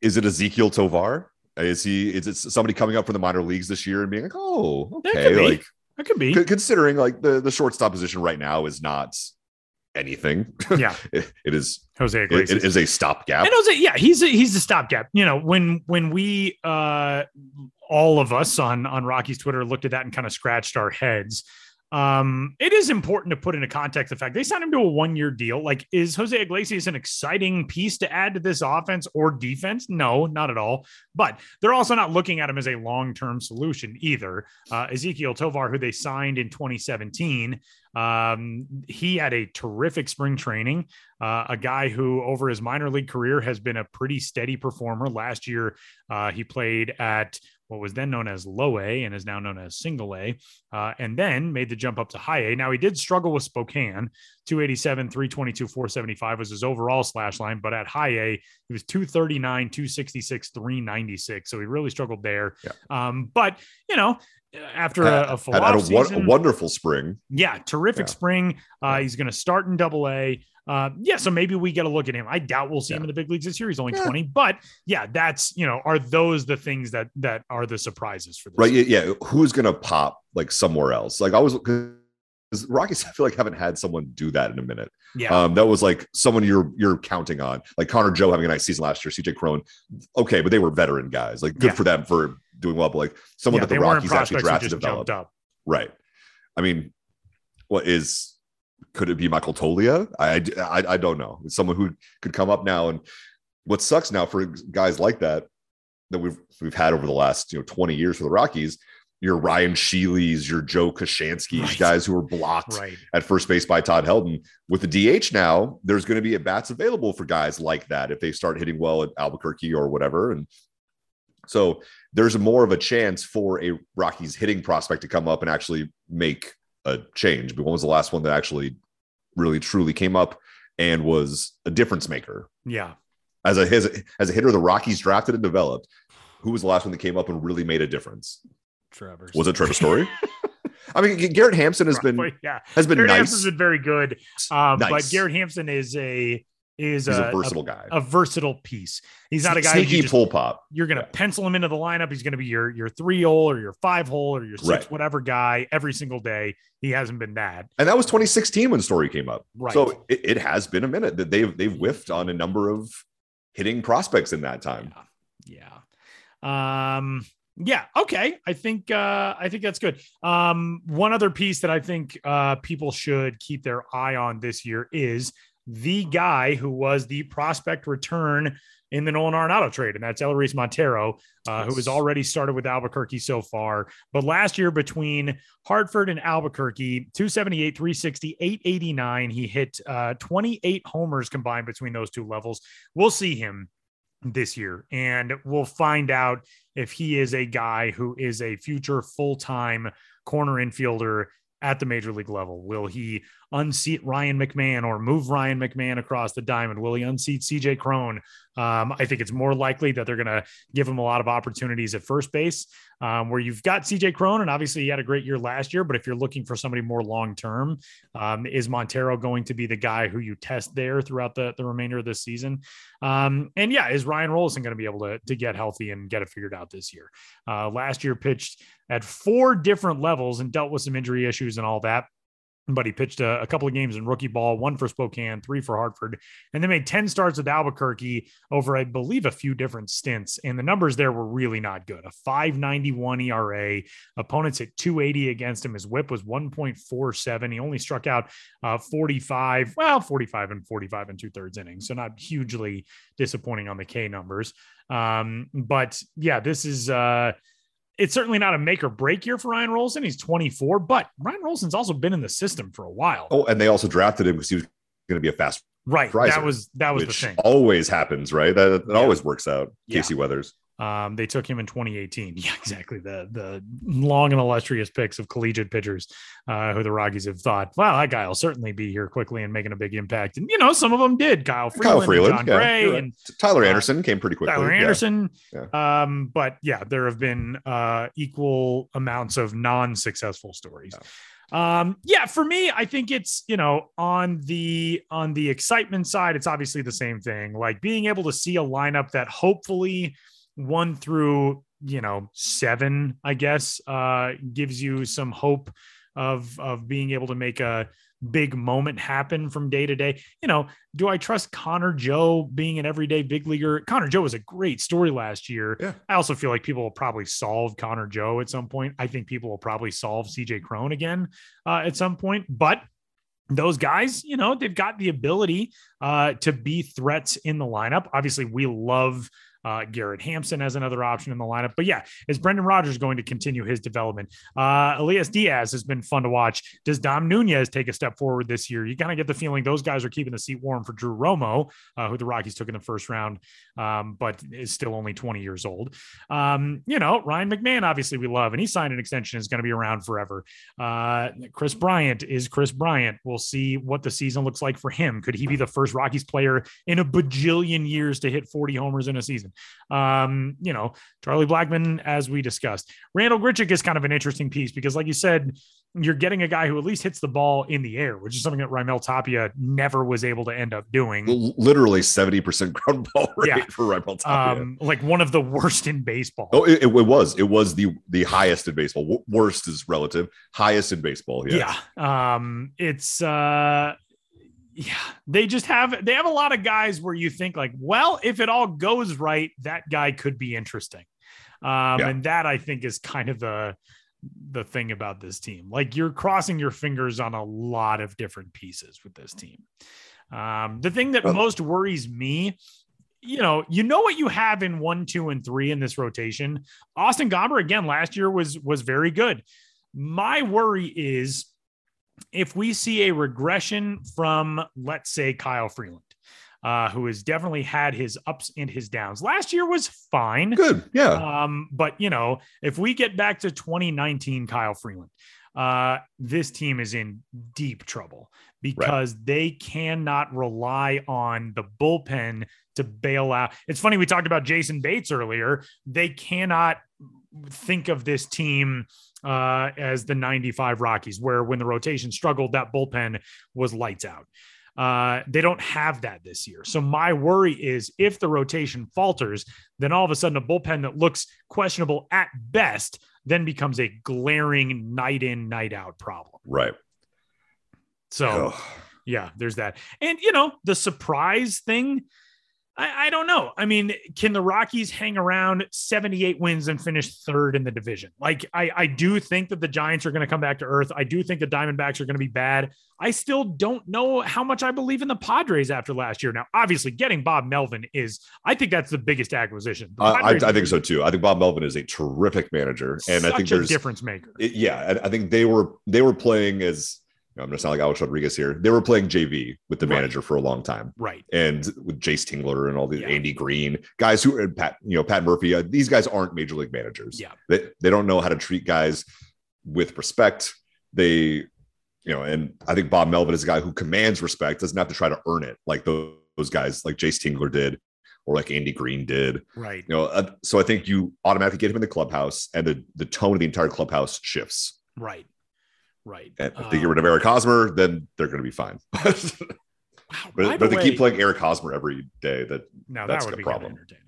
is it Ezequiel Tovar? Is he is it somebody coming up from the minor leagues this year and being like, oh, That okay, be. like It could be. considering like the the shortstop position right now is not anything. Yeah. it, it is Jose it, it is a stopgap. And Jose, yeah, he's a, he's a stopgap. You know, when when we uh all of us on on Rocky's Twitter looked at that and kind of scratched our heads. Um, it is important to put into context the fact they signed him to a one year deal. Like, is Jose Iglesias an exciting piece to add to this offense or defense? No, not at all. But they're also not looking at him as a long term solution either. Uh, Ezequiel Tovar, who they signed in 2017, um, he had a terrific spring training. Uh, a guy who, over his minor league career, has been a pretty steady performer. Last year, uh, he played at what was then known as low A and is now known as single A, uh, and then made the jump up to high A. Now, he did struggle with Spokane 287, 322, 475 was his overall slash line, but at high A, he was 239, 266, 396. So he really struggled there. Yeah. Um, but, you know, after a, a full had, had a, won- a wonderful spring. yeah, terrific Yeah. spring. Uh, he's going to start in double A. Uh, yeah, so maybe we get a look at him. I doubt we'll see him in the big leagues this year. He's only Yeah. 20, but yeah, that's, you know, are those the things that that are the surprises for this? Right. Yeah. yeah. Who's gonna pop like somewhere else? Like I was because Rockies, I feel like haven't had someone do that in a minute. Yeah. Um, that was like someone you're you're counting on, like Connor Joe having a nice season last year, CJ Cron. Okay, but they were veteran guys. Like good Yeah. for them for doing well. But like someone yeah, that the Rockies actually drafted developed. up. Right. I mean, what is could it be Michael Toglia? I, I I don't know. It's someone who could come up now. And what sucks now for guys like that that we've we've had over the last you know 20 years for the Rockies your Ryan Shealys, your Joe Koshansky's, Right. guys who were blocked Right. at first base by Todd Helton. With the DH now, there's going to be at bats available for guys like that if they start hitting well at Albuquerque or whatever. And so there's more of a chance for a Rockies hitting prospect to come up and actually make a change. But when was the last one that actually really truly came up and was a difference maker? Yeah. As a his, as a hitter the Rockies drafted and developed, who was the last one that came up and really made a difference? Trevor. Was it Trevor Story? I mean, Garrett Hampson has been yeah. has been Garrett nice, Hampson's been very good. Um, but Garrett Hampson is a is He's a, a versatile guy. a versatile piece. He's not a guy sneaky you just, pull pop. you're gonna Yeah. pencil him into the lineup. He's gonna be your your three hole or your five hole or your six Right. whatever guy every single day. He hasn't been that. And that was 2016 when Story came up. Right. So it, it has been a minute that they've they've whiffed on a number of hitting prospects in that time. Yeah. Um yeah, okay. I think uh I think that's good. Um one other piece that I think uh people should keep their eye on this year is the guy who was the prospect return in the Nolan Arenado trade, and that's Elehuris Montero, uh, who has already started with Albuquerque so far. But last year, between Hartford and Albuquerque, 278, 360, 889, he hit uh, 28 homers combined between those two levels. We'll see him this year, and we'll find out if he is a guy who is a future full time corner infielder at the major league level. Will he unseat Ryan McMahon or move Ryan McMahon across the diamond? Will he unseat CJ Cron? Um, I think it's more likely that they're going to give him a lot of opportunities at first base, um, where you've got CJ Cron, and obviously he had a great year last year. But if you're looking for somebody more long term, um, is Montero going to be the guy who you test there throughout the, the remainder of this season? Um, and yeah, is Ryan Rolison going to be able to, to get healthy and get it figured out this year? Uh, last year pitched at four different levels and dealt with some injury issues and all that. But he pitched a, a couple of games in rookie ball, one for Spokane, three for Hartford, and then made 10 starts with Albuquerque over, I believe, a few different stints. And the numbers there were really not good. A 591 ERA. Opponents hit 280 against him. His whip was 1.47. He only struck out uh, 45, well, 45 and 45 and two thirds innings. So not hugely disappointing on the K numbers. Um, but yeah, this is uh it's certainly not a make or break year for Ryan Rolison. He's 24, but Ryan Rolison's also been in the system for a while. Oh, and they also drafted him because he was going to be a fast, right. riser, That was that was the thing. always happens, right? That, that Yeah. always works out. Yeah. Casey Weathers. Um, they took him in 2018. Yeah, exactly. The the long and illustrious picks of collegiate pitchers, uh, who the Rockies have thought, wow, that guy will certainly be here quickly and making a big impact. And you know, some of them did. Kyle Freeland, Kyle Freeland, John yeah, Gray, right. and Tyler uh, Anderson came pretty quickly. Tyler yeah. Anderson. Yeah. Um, but yeah, there have been uh, equal amounts of non-successful stories. Um, yeah, for me, I think it's you know on the on the excitement side, it's obviously the same thing. Like being able to see a lineup that hopefully one through you know seven, I guess, uh, gives you some hope of of being able to make a big moment happen from day to day. You know, do I trust Connor Joe being an everyday big leaguer? Connor Joe was a great story last year. Yeah. I also feel like people will probably solve Connor Joe at some point. I think people will probably solve CJ Cron again uh, at some point, but those guys, you know, they've got the ability uh, to be threats in the lineup. Obviously, we love uh, Garrett Hampson as another option in the lineup. But yeah, is Brendan Rodgers going to continue his development? Uh, Elias Diaz has been fun to watch. Does Dom Nunez take a step forward this year? You kind of get the feeling those guys are keeping the seat warm for Drew Romo, uh, who the Rockies took in the first round, um, but is still only 20 years old. Um, you know, Ryan McMahon, obviously we love, and he signed an extension, is going to be around forever. Uh, Kris Bryant is Kris Bryant. We'll see what the season looks like for him. Could he be the first Rockies player in a bajillion years to hit 40 homers in a season? Um, you know, Charlie Blackmon, as we discussed. Randal Grichuk is kind of an interesting piece because, like you said, you're getting a guy who at least hits the ball in the air, which is something that Raimel Tapia never was able to end up doing. Literally 70% ground ball rate Yeah. for Raimel Tapia. Um, like one of the worst in baseball. Oh, it, it was. It was the the highest in baseball. Worst is relative. Highest in baseball. Yeah. yeah. Um, it's uh yeah, they just have they have a lot of guys where you think like, well, if it all goes right, that guy could be interesting. Um, Yeah. and that I think is kind of the the thing about this team. Like you're crossing your fingers on a lot of different pieces with this team. Um, the thing that Well- most worries me you know, you know what you have in one, two, and three in this rotation. Austin Gomber again last year was was very good. My worry is if we see a regression from, let's say, Kyle Freeland, uh, who has definitely had his ups and his downs. Last year was fine. Good. Yeah. Um, but you know, if we get back to 2019 Kyle Freeland, uh, this team is in deep trouble because they cannot rely on the bullpen to bail out. It's funny we talked about Jason Bates earlier. They cannot think of this team uh, as the 95 Rockies, where when the rotation struggled, that bullpen was lights out. Uh, they don't have that this year. So my worry is if the rotation falters, then all of a sudden a bullpen that looks questionable at best then becomes a glaring night in, night out problem. right. So yeah, there's that. And you know, the surprise thing, I, I don't know. I mean, can the Rockies hang around 78 wins and finish third in the division? Like, I, I do think that the Giants are going to come back to earth. I do think the Diamondbacks are going to be bad. I still don't know how much I believe in the Padres after last year. Now, obviously, getting Bob Melvin is, I think that's the biggest acquisition. The I, I, think so too. I think Bob Melvin is a terrific manager, and I think a there's difference maker. it- yeah, and I think they were they were playing as I'm going to sound like Alex Rodriguez here. They were playing JV with the Right. manager for a long time, right. and with Jayce Tingler and all the Yeah. Andy Green guys who and Pat, you know, Pat Murphy. Uh, these guys aren't major league managers. Yeah. they they don't know how to treat guys with respect. They, you know, and I think Bob Melvin is a guy who commands respect, doesn't have to try to earn it like those, those guys like Jayce Tingler did or like Andy Green did. Right. You know, uh, so I think you automatically get him in the clubhouse, and the the tone of the entire clubhouse shifts. Right. Right. And if they get Um, rid of Eric Hosmer, then they're going to be fine. but wow, but if the they way- keep playing Eric Hosmer every day, that No, That's that would the be problem. entertaining.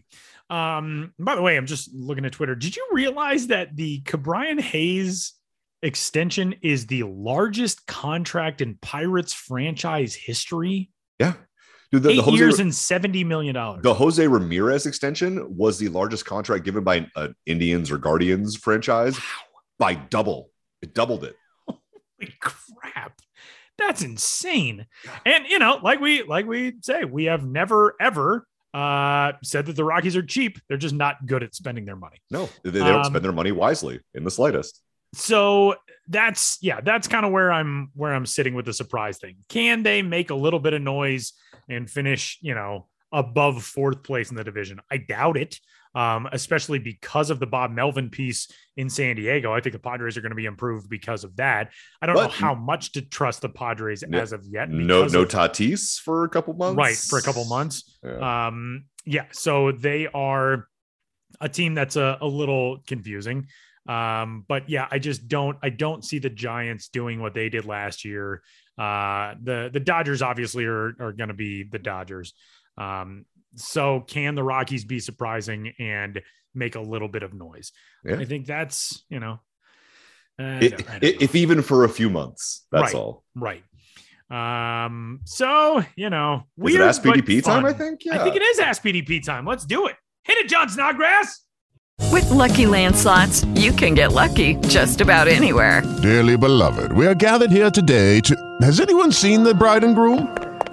Um, by the way, I'm just looking at Twitter. Did you realize that the Ke'Bryan Hayes extension is the largest contract in Pirates franchise history? yeah, dude, the, Eight the Jose years and seventy million dollars. the Jose Ramirez extension was the largest contract given by an uh, Indians or Guardians franchise by double. It doubled it. Holy crap. That's insane. And you know, like we like we say, we have never ever uh said that the Rockies are cheap. They're just not good at spending their money. No, they, they don't Um, spend their money wisely in the slightest. so that's yeah that's kind of where i'm where i'm sitting with the surprise thing can they make a little bit of noise and finish you know above fourth place in the division i doubt it um, especially because of the bob melvin piece in san diego i think the padres are going to be improved because of that i don't know how much to trust the padres No- as of yet No, no of- Tatis for a couple months. right for a couple months Yeah. um, yeah, so they are a team that's a, a little confusing. Um, but yeah, I just don't I don't see the Giants doing what they did last year. Uh the the Dodgers obviously are are gonna be the Dodgers. Um, so can the Rockies be surprising and make a little bit of noise? Yeah. I think that's you know I It- I it- know. if even for a few months, that's Right. all. right. Um, so you know, Is weird, it Ask PDP time? I think. Yeah. I think it is Ask PDP time. Let's do it. Hit it, John Snodgrass. With Lucky Land slots, you can get lucky just about anywhere. Dearly beloved, we are gathered here today to. Has anyone seen the bride and groom?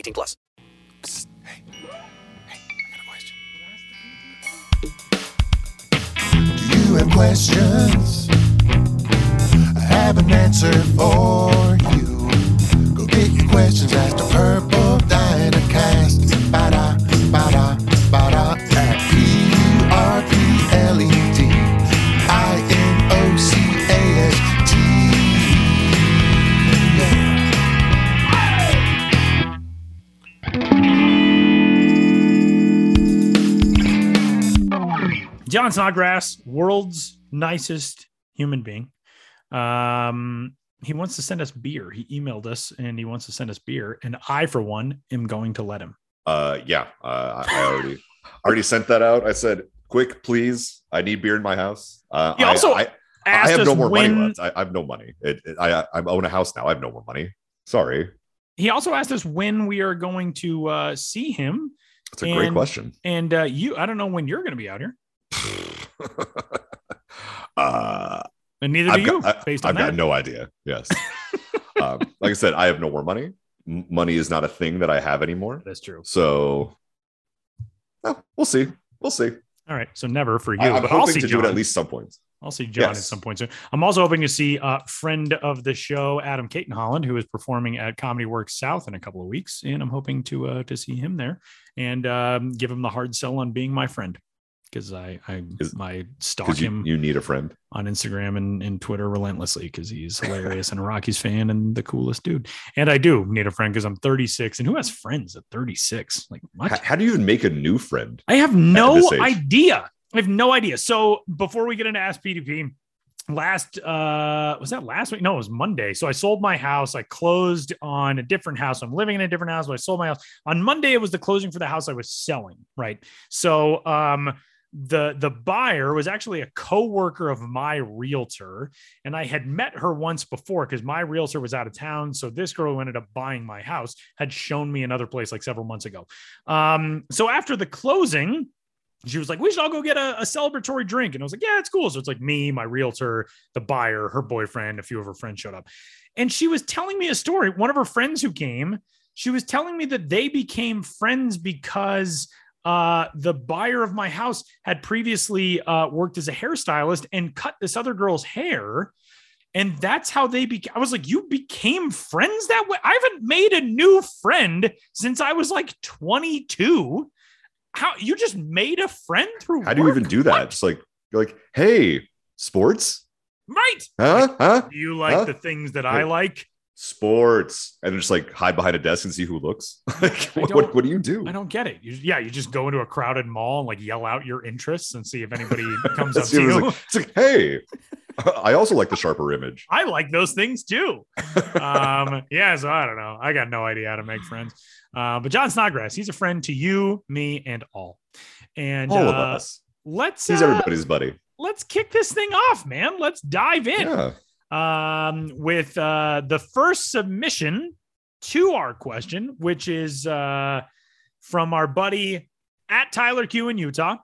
18 plus. Do you have questions? I have an answer for you. Go get your questions asked to Purple John Snodgrass, world's nicest human being. Um, he wants to send us beer. He emailed us and he wants to send us beer. And I, for one, am going to let him. Uh, yeah, uh, I already already sent that out. I said, "Quick, please! I need beer in my house." Uh, He I- also I, I, have no more when- money left. I, I have no money. It, it- I I own a house now. I have no more money. Sorry. He also asked us when we are going to uh, see him. That's a great question. And uh, you, I don't know when you're going to be out here. Uh, And neither do I've you, got, I, based on I've that. got no idea. Yes. um, like I said, I have no more money. M- money is not a thing that I have anymore. That's true. So, no, we'll see. We'll see. All right. So never for you. I, am but I'll hoping to John. do it at least some point. I'll see John at some point soon. I'm also hoping to see uh, friend of the show, Adam Cayton-Holland, who is performing at Comedy Works South in a couple of weeks, and I'm hoping to uh, to see him there and um, give him the hard sell on being my friend because I I my stalk you, him you need a friend. on Instagram and, and Twitter relentlessly because he's hilarious and a Rockies fan and the coolest dude. And I do need a friend because I'm 36, and who has friends at 36? Like what? How, how do you even make a new friend? I have no idea. I have no idea. So before we get into Ask PDP, last uh was that last week? No, it was Monday. So I sold my house. I closed on a different house. I'm living in a different house, but I sold my house. On Monday, it was the closing for the house I was selling. Right. So um the the buyer was actually a co-worker of my realtor and i had met her once before because my realtor was out of town so this girl who ended up buying my house had shown me another place like several months ago um so after the closing she was like, we should all go get a, a celebratory drink. And I was like, yeah, it's cool. So it's like me, my realtor, the buyer, her boyfriend, a few of her friends showed up. And she was telling me a story. One of her friends who came, she was telling me that they became friends because uh, the buyer of my house had previously uh, worked as a hairstylist and cut this other girl's hair. And that's how they became. I was like, you became friends that way? I haven't made a new friend since I was like 22 how you just made a friend through How do you work? even do that? Just like you're like, hey, sports, right huh? Huh? do you like Huh? the things that i like Sports, and just like hide behind a desk and see who looks. like, what, what, what do you do? i don't get it you, yeah you just go into a crowded mall and like yell out your interests and see if anybody comes up to you like, it's like, hey, I also like the sharper image. i like those things too um yeah so i don't know i got no idea how to make friends uh but john snodgrass he's a friend to you me and all and All of uh, us. let's He's uh, everybody's buddy. let's kick this thing off man let's dive in Yeah. Um, with uh, the first submission to our question, which is uh, from our buddy at Tyler Q in Utah,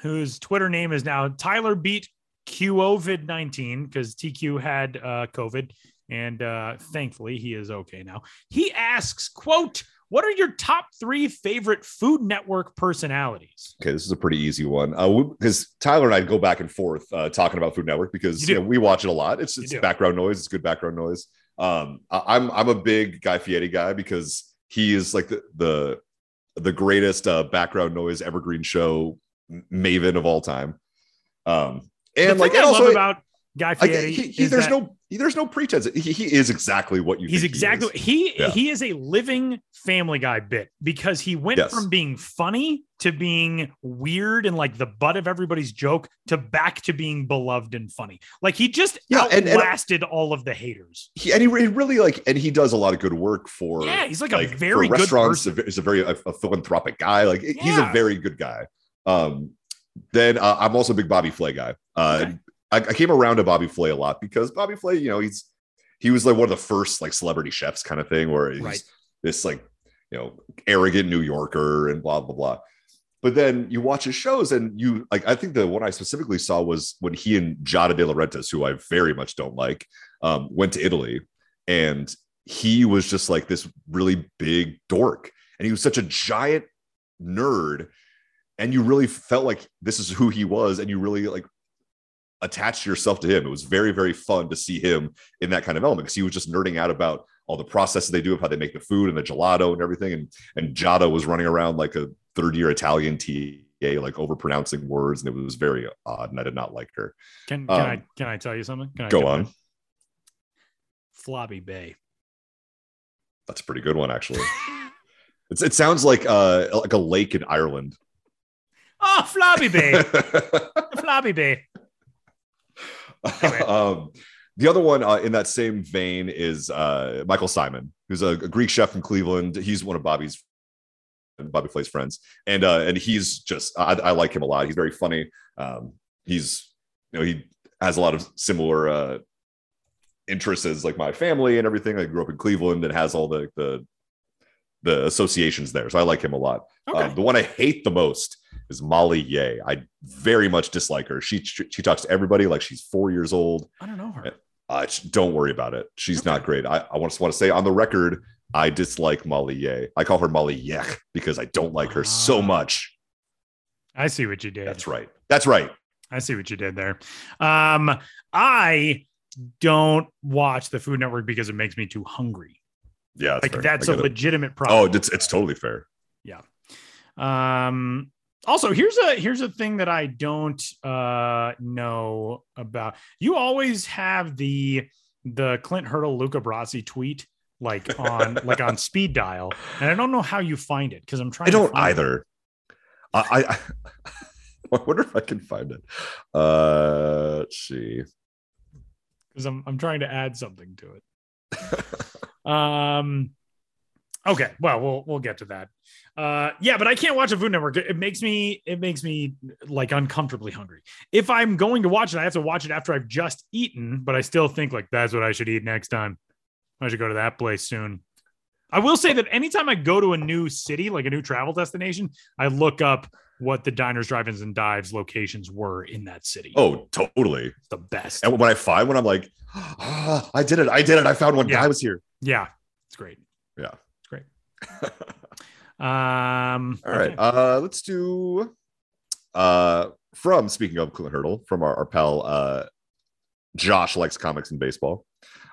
whose Twitter name is now Tyler Beat COVID 19 because TQ had uh, COVID. And uh, thankfully, he is okay now. He asks, quote, what are your top three favorite Food Network personalities? Okay, this is a pretty easy one. Uh, because Tyler and I go back and forth uh, talking about Food Network because You you know, we watch it a lot. It's it's background noise. It's good background noise. Um, I, I'm I'm a big Guy Fieri guy because he is like the the, the greatest uh, background noise evergreen show maven of all time. Um, and the like and I also love about Guy I- Fieri he- he- is there's that- no there's no pretense. He, he is exactly what you. He's exactly He, is. he Yeah. he is a living Family Guy bit because he went Yes. from being funny to being weird and like the butt of everybody's joke to back to being beloved and funny. Like he just Yeah, and- and- outlasted all of the haters. he and he really like and he does a lot of good work for Yeah, he's like a very good restaurants person. he's a very a, a philanthropic guy like he's a very good guy um then uh, i'm also a big bobby flay guy uh Okay. I, I came around to Bobby Flay a lot because Bobby Flay, you know, he's he was like one of the first like celebrity chefs kind of thing, where he's Right. this like you know arrogant New Yorker and blah blah blah. But then you watch his shows and you like I think the one I specifically saw was when he and Giada De Laurentiis, who I very much don't like, um, went to Italy and he was just like this really big dork and he was such a giant nerd and you really felt like this is who he was and you really like attached yourself to him it was very very fun to see him in that kind of element because he was just nerding out about all the processes they do of how they make the food and the gelato and everything and and Giada was running around like a third year Italian TA like over pronouncing words and it was very odd and I did not like her Can can Um, I can I tell you something? Can I go on in? Floppy Bay. that's a pretty good one actually it's, it sounds like uh like a lake in Ireland Oh, Floppy Bay. Floppy Bay. um, the other one uh, in that same vein is uh, Michael Symon, who's a, a Greek chef from Cleveland. He's one of Bobby's Bobby Flay's friends, and uh, and he's just I, I like him a lot. He's very funny. Um, he's you know he has a lot of similar uh, interests as like my family and everything. I grew up in Cleveland and has all the the the associations there, so I like him a lot. Um, the one I hate the most is Molly Yeh. I very much dislike her. She she talks to everybody like she's four years old. I don't know her. Uh, don't worry about it. She's not great. I, I just want to say on the record, I dislike Molly Yeh. I call her Molly Yech because I don't like her Ah. so much. I see what you did. That's right. That's right. I see what you did there. Um, I don't watch the Food Network because it makes me too hungry. Yeah, that's like fair. that's a it. legitimate problem. Oh, it's it's totally fair. Yeah. Um also here's a here's a thing that I don't uh know about. You always have the the Clint Hurdle Luca Brasi tweet like on like on speed dial. And I don't know how you find it because I'm trying I don't either. I, I I wonder if I can find it. Uh, let's see. because I'm I'm trying to add something to it. Um okay, well we'll we'll get to that. Uh yeah, but I can't watch a Food Network. It, makes me it makes me like uncomfortably hungry. If I'm going to watch it, I have to watch it after I've just eaten, but I still think like that's what I should eat next time. I should go to that place soon. I will say that anytime I go to a new city, like a new travel destination, I look up what the diners, drive-ins, and dives locations were in that city. Oh, totally. It's the best. And when I find one, I'm like, ah, I did it. I did it. I found one. Yeah. Guy was here. Yeah, it's great. Yeah. It's great. um, All right. Uh, let's do uh from speaking of Clint Hurdle, from our, our pal uh Josh likes comics and baseball.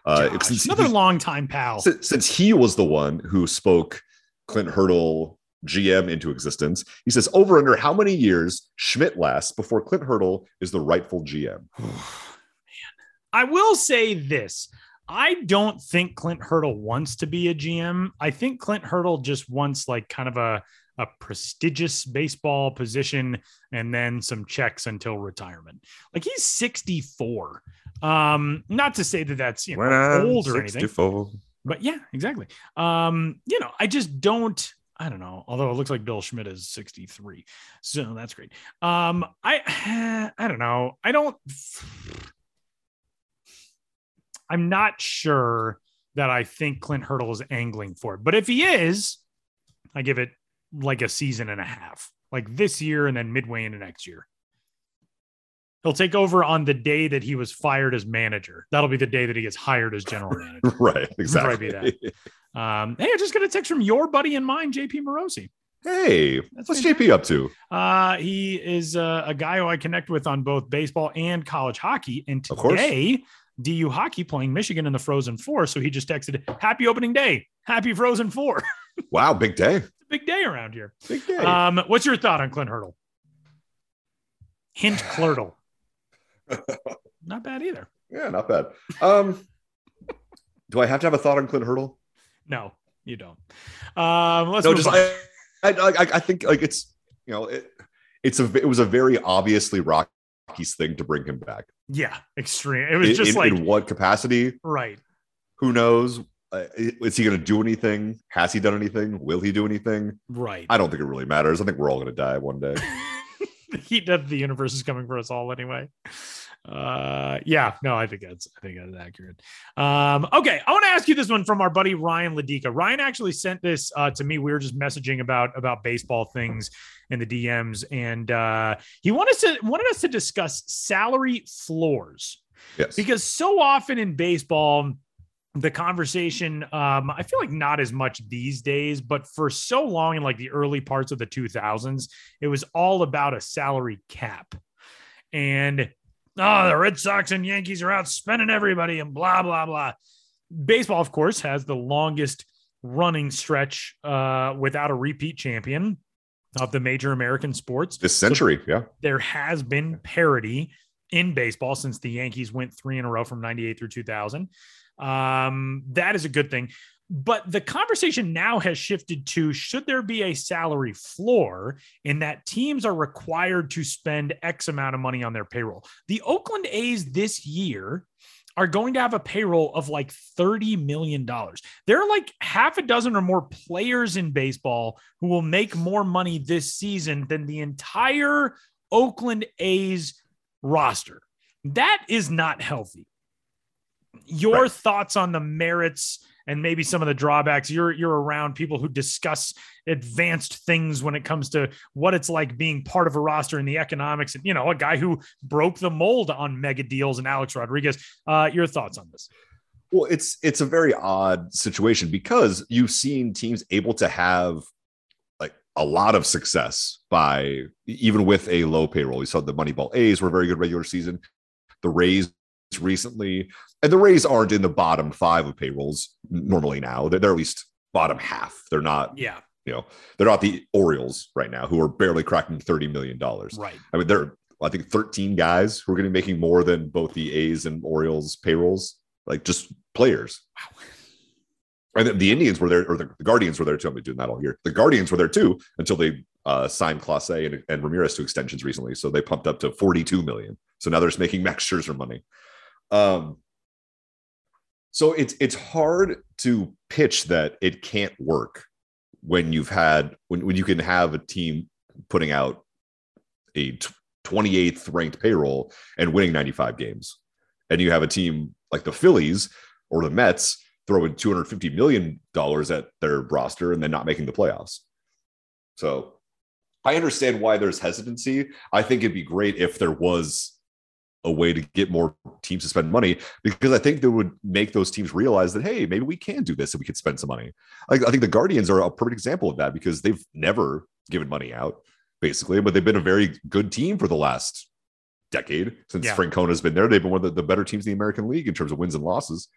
Uh Josh, since another he- longtime pal. since, since he was the one who spoke Clint Hurdle GM into existence, he says over under how many years Schmidt lasts before Clint Hurdle is the rightful GM. I will say this. I don't think Clint Hurdle wants to be a GM. I think Clint Hurdle just wants like kind of a a prestigious baseball position and then some checks until retirement. Like he's 64. Um not to say that that's, you know, old or anything. But yeah, exactly. Um, you know, I just don't. I don't know. Although it looks like Bill Schmidt is 63, so that's great. Um, I I don't know. I don't. I'm not sure that I think Clint Hurdle is angling for it, but if he is, I give it like a season and a half, like this year and then midway into next year. He'll take over on the day that he was fired as manager. That'll be the day that he gets hired as general manager. right, probably exactly. be that. Um, hey, I just got a text from your buddy and mine, JP Morosi. Hey, what's JP up to? Uh, he is uh, a guy who I connect with on both baseball and college hockey. And today, DU hockey playing Michigan in the Frozen Four. So he just texted, "Happy opening day, happy Frozen Four. Wow, big day. Big day around here." Big day. Um, what's your thought on Clint Hurdle? Hint Clurtle. Not bad either. Yeah, not bad. Um, do I have to have a thought on Clint Hurdle? No, you don't. Um, let's no, just. I, I, I, I think like it's you know it, it's a it was a very obviously Rocky's thing to bring him back. Yeah, extreme. It was In- just in, like in what capacity? right. Who knows? Uh, is he going to do anything? Has he done anything? Will he do anything? Right. I don't think it really matters. I think we're all going to die one day. the heat of the universe is coming for us all anyway. Uh, yeah, no, I think that's I think that's accurate. Um, okay, I want to ask you this one from our buddy Ryan Ladika. Ryan actually sent this uh, to me. We were just messaging about about baseball things in the DMs, and uh, he wanted us to wanted us to discuss salary floors. Yes, because so often in baseball, the conversation um, i feel like not as much these days but for so long in like the early parts of the 2000s it was all about a salary cap and oh the red sox and yankees are out spending everybody and blah blah blah. Baseball of course has the longest running stretch uh, without a repeat champion of the major american sports. This century yeah. there has been parity in baseball since the yankees went three in a row from 98 through 2000 um, that is a good thing. But the conversation now has shifted to should there be a salary floor in that teams are required to spend X amount of money on their payroll? The Oakland A's this year are going to have a payroll of like $30 million. There are like half a dozen or more players in baseball who will make more money this season than the entire Oakland A's roster. That is not healthy your right. thoughts on the merits and maybe some of the drawbacks. You're you're around people who discuss advanced things when it comes to what it's like being part of a roster and the economics. And you know a guy who broke the mold on mega deals and alex rodriguez. Uh, your thoughts on this? Well it's it's a very odd situation because you've seen teams able to have like a lot of success by even with a low payroll. You saw the moneyball a's were a very good regular season. The rays recently, and the Rays aren't in the bottom five of payrolls normally now. They're, they're at least bottom half. They're not. Yeah. You know, they're not the Orioles right now, who are barely cracking thirty million dollars. Right. I mean, they're I think thirteen guys who are going to be making more than both the A's and Orioles payrolls, like just players. Wow. And the Indians were there, or the, Guardians were there too. I've been doing that all year. The Guardians were there too until they uh, signed Clase and, and Ramirez to extensions recently. So they pumped up to 42 million. So now they're just making Max Scherzer money. Um, so it's it's hard to pitch that it can't work when you've had when, when you can have a team putting out a 28th ranked payroll and winning 95 games. And you have a team like the phillies or the mets throwing 250 million dollars at their roster and then not making the playoffs. So i understand why there's hesitancy. I think it'd be great if there was a way to get more teams to spend money because I think that would make those teams realize that hey, maybe we can do this and we could spend some money. Like I think the Guardians are a perfect example of that because they've never given money out basically, but they've been a very good team for the last decade since yeah. Francona's been there. They've been one of the, the better teams in the American League in terms of wins and losses.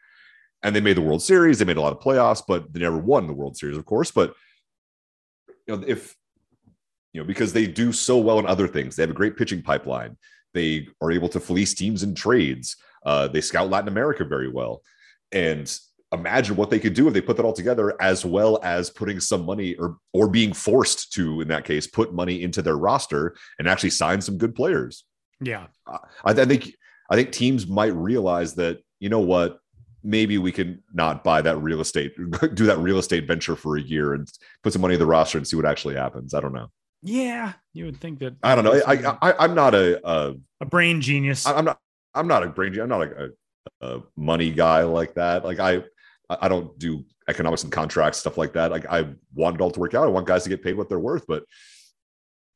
And they made the World Series, they made a lot of playoffs, but they never won the World Series, of course. But you know, if you know, because they do so well in other things, they have a great pitching pipeline they are able to fleece teams in trades. Uh, they scout Latin America very well. And imagine what they could do if they put that all together, as well as putting some money or or being forced to, in that case, put money into their roster and actually sign some good players. Yeah, I, I think I think teams might realize that you know what maybe we can not buy that real estate, do that real estate venture for a year and put some money in the roster and see what actually happens. I don't know. Yeah, you would think that. I don't know. I, I am not a, a, a brain genius. I'm not. I'm not a brain. I'm not a, a, a money guy like that. Like I I don't do economics and contracts stuff like that. Like I want it all to work out. I want guys to get paid what they're worth, but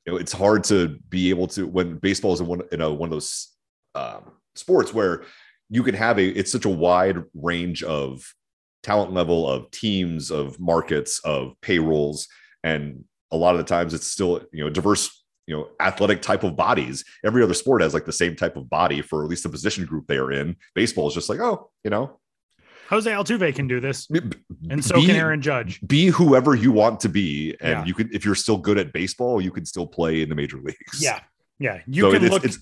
you know it's hard to be able to when baseball is in one in a one of those um, sports where you can have a it's such a wide range of talent level of teams of markets of payrolls and a lot of the times it's still you know diverse you know athletic type of bodies every other sport has like the same type of body for at least the position group they are in baseball is just like oh you know Jose Altuve can do this, and so be, can Aaron Judge. Be whoever you want to be, and yeah. you can. If you're still good at baseball, you can still play in the major leagues. Yeah, yeah. You so can it's, look. It's,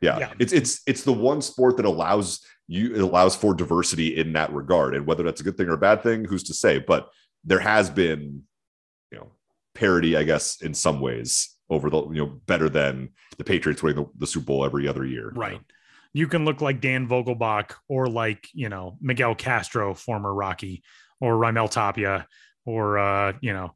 yeah, yeah, it's it's it's the one sport that allows you it allows for diversity in that regard, and whether that's a good thing or a bad thing, who's to say? But there has been, you know, parity, I guess, in some ways over the you know better than the Patriots winning the, the Super Bowl every other year. Right. You, know? you can look like Dan Vogelbach or like you know Miguel Castro, former Rocky, or Raimel Tapia, or uh, you know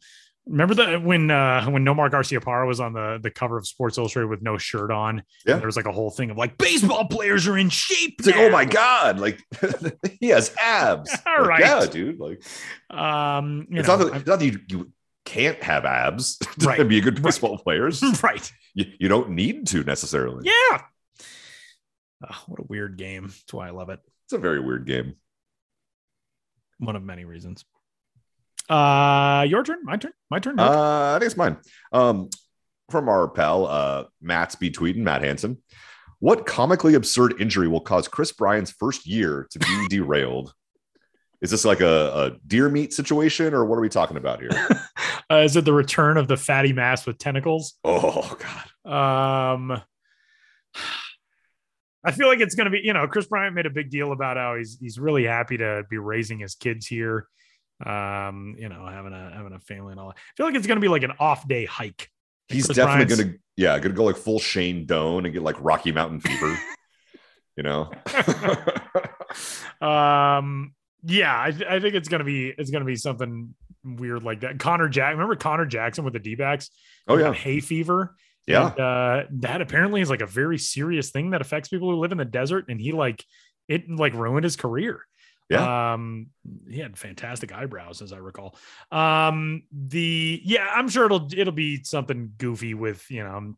Remember that when uh when Nomar Garciaparra was on the the cover of Sports Illustrated with no shirt on? Yeah. There was like a whole thing of like baseball players are in shape. It's like, oh my god, like he has abs. All Like, right. yeah, dude. Like Um, you it's know, not that, it's not that you, you can't have abs to Right. be a good baseball player. It's right. You, you don't need to necessarily. Yeah. Oh, what a weird game. That's why I love it. It's a very weird game. One of many reasons. Uh your turn, my turn, my turn. Uh, I think it's mine. Um, from our pal, uh, Matt's be tweeting, Matt Hansen. What comically absurd injury will cause Kris Bryant's first year to be derailed? Is this like a, a deer meat situation, or what are we talking about here? Uh, is it the return of the fatty mass with tentacles? oh God, Um, I feel like it's going to be, you know, Kris Bryant made a big deal about how he's he's really happy to be raising his kids here. Um, you know, having a having a family and all. that. I feel like it's going to be like an off day hike. Like he's Chris definitely Bryant's- gonna, yeah, gonna go like full Shane Doan and get like Rocky Mountain fever. you know, um, yeah, I, th- I think it's gonna be it's gonna be something weird like that. Connor Jack, remember Connor Jackson with the D backs? Oh, yeah. hay fever. Yeah. And, uh, that apparently is like a very serious thing that affects people who live in the desert, and he like it like ruined his career. Yeah. Um, he had fantastic eyebrows, as I recall. Um, the yeah, I'm sure it'll it'll be something goofy with you know,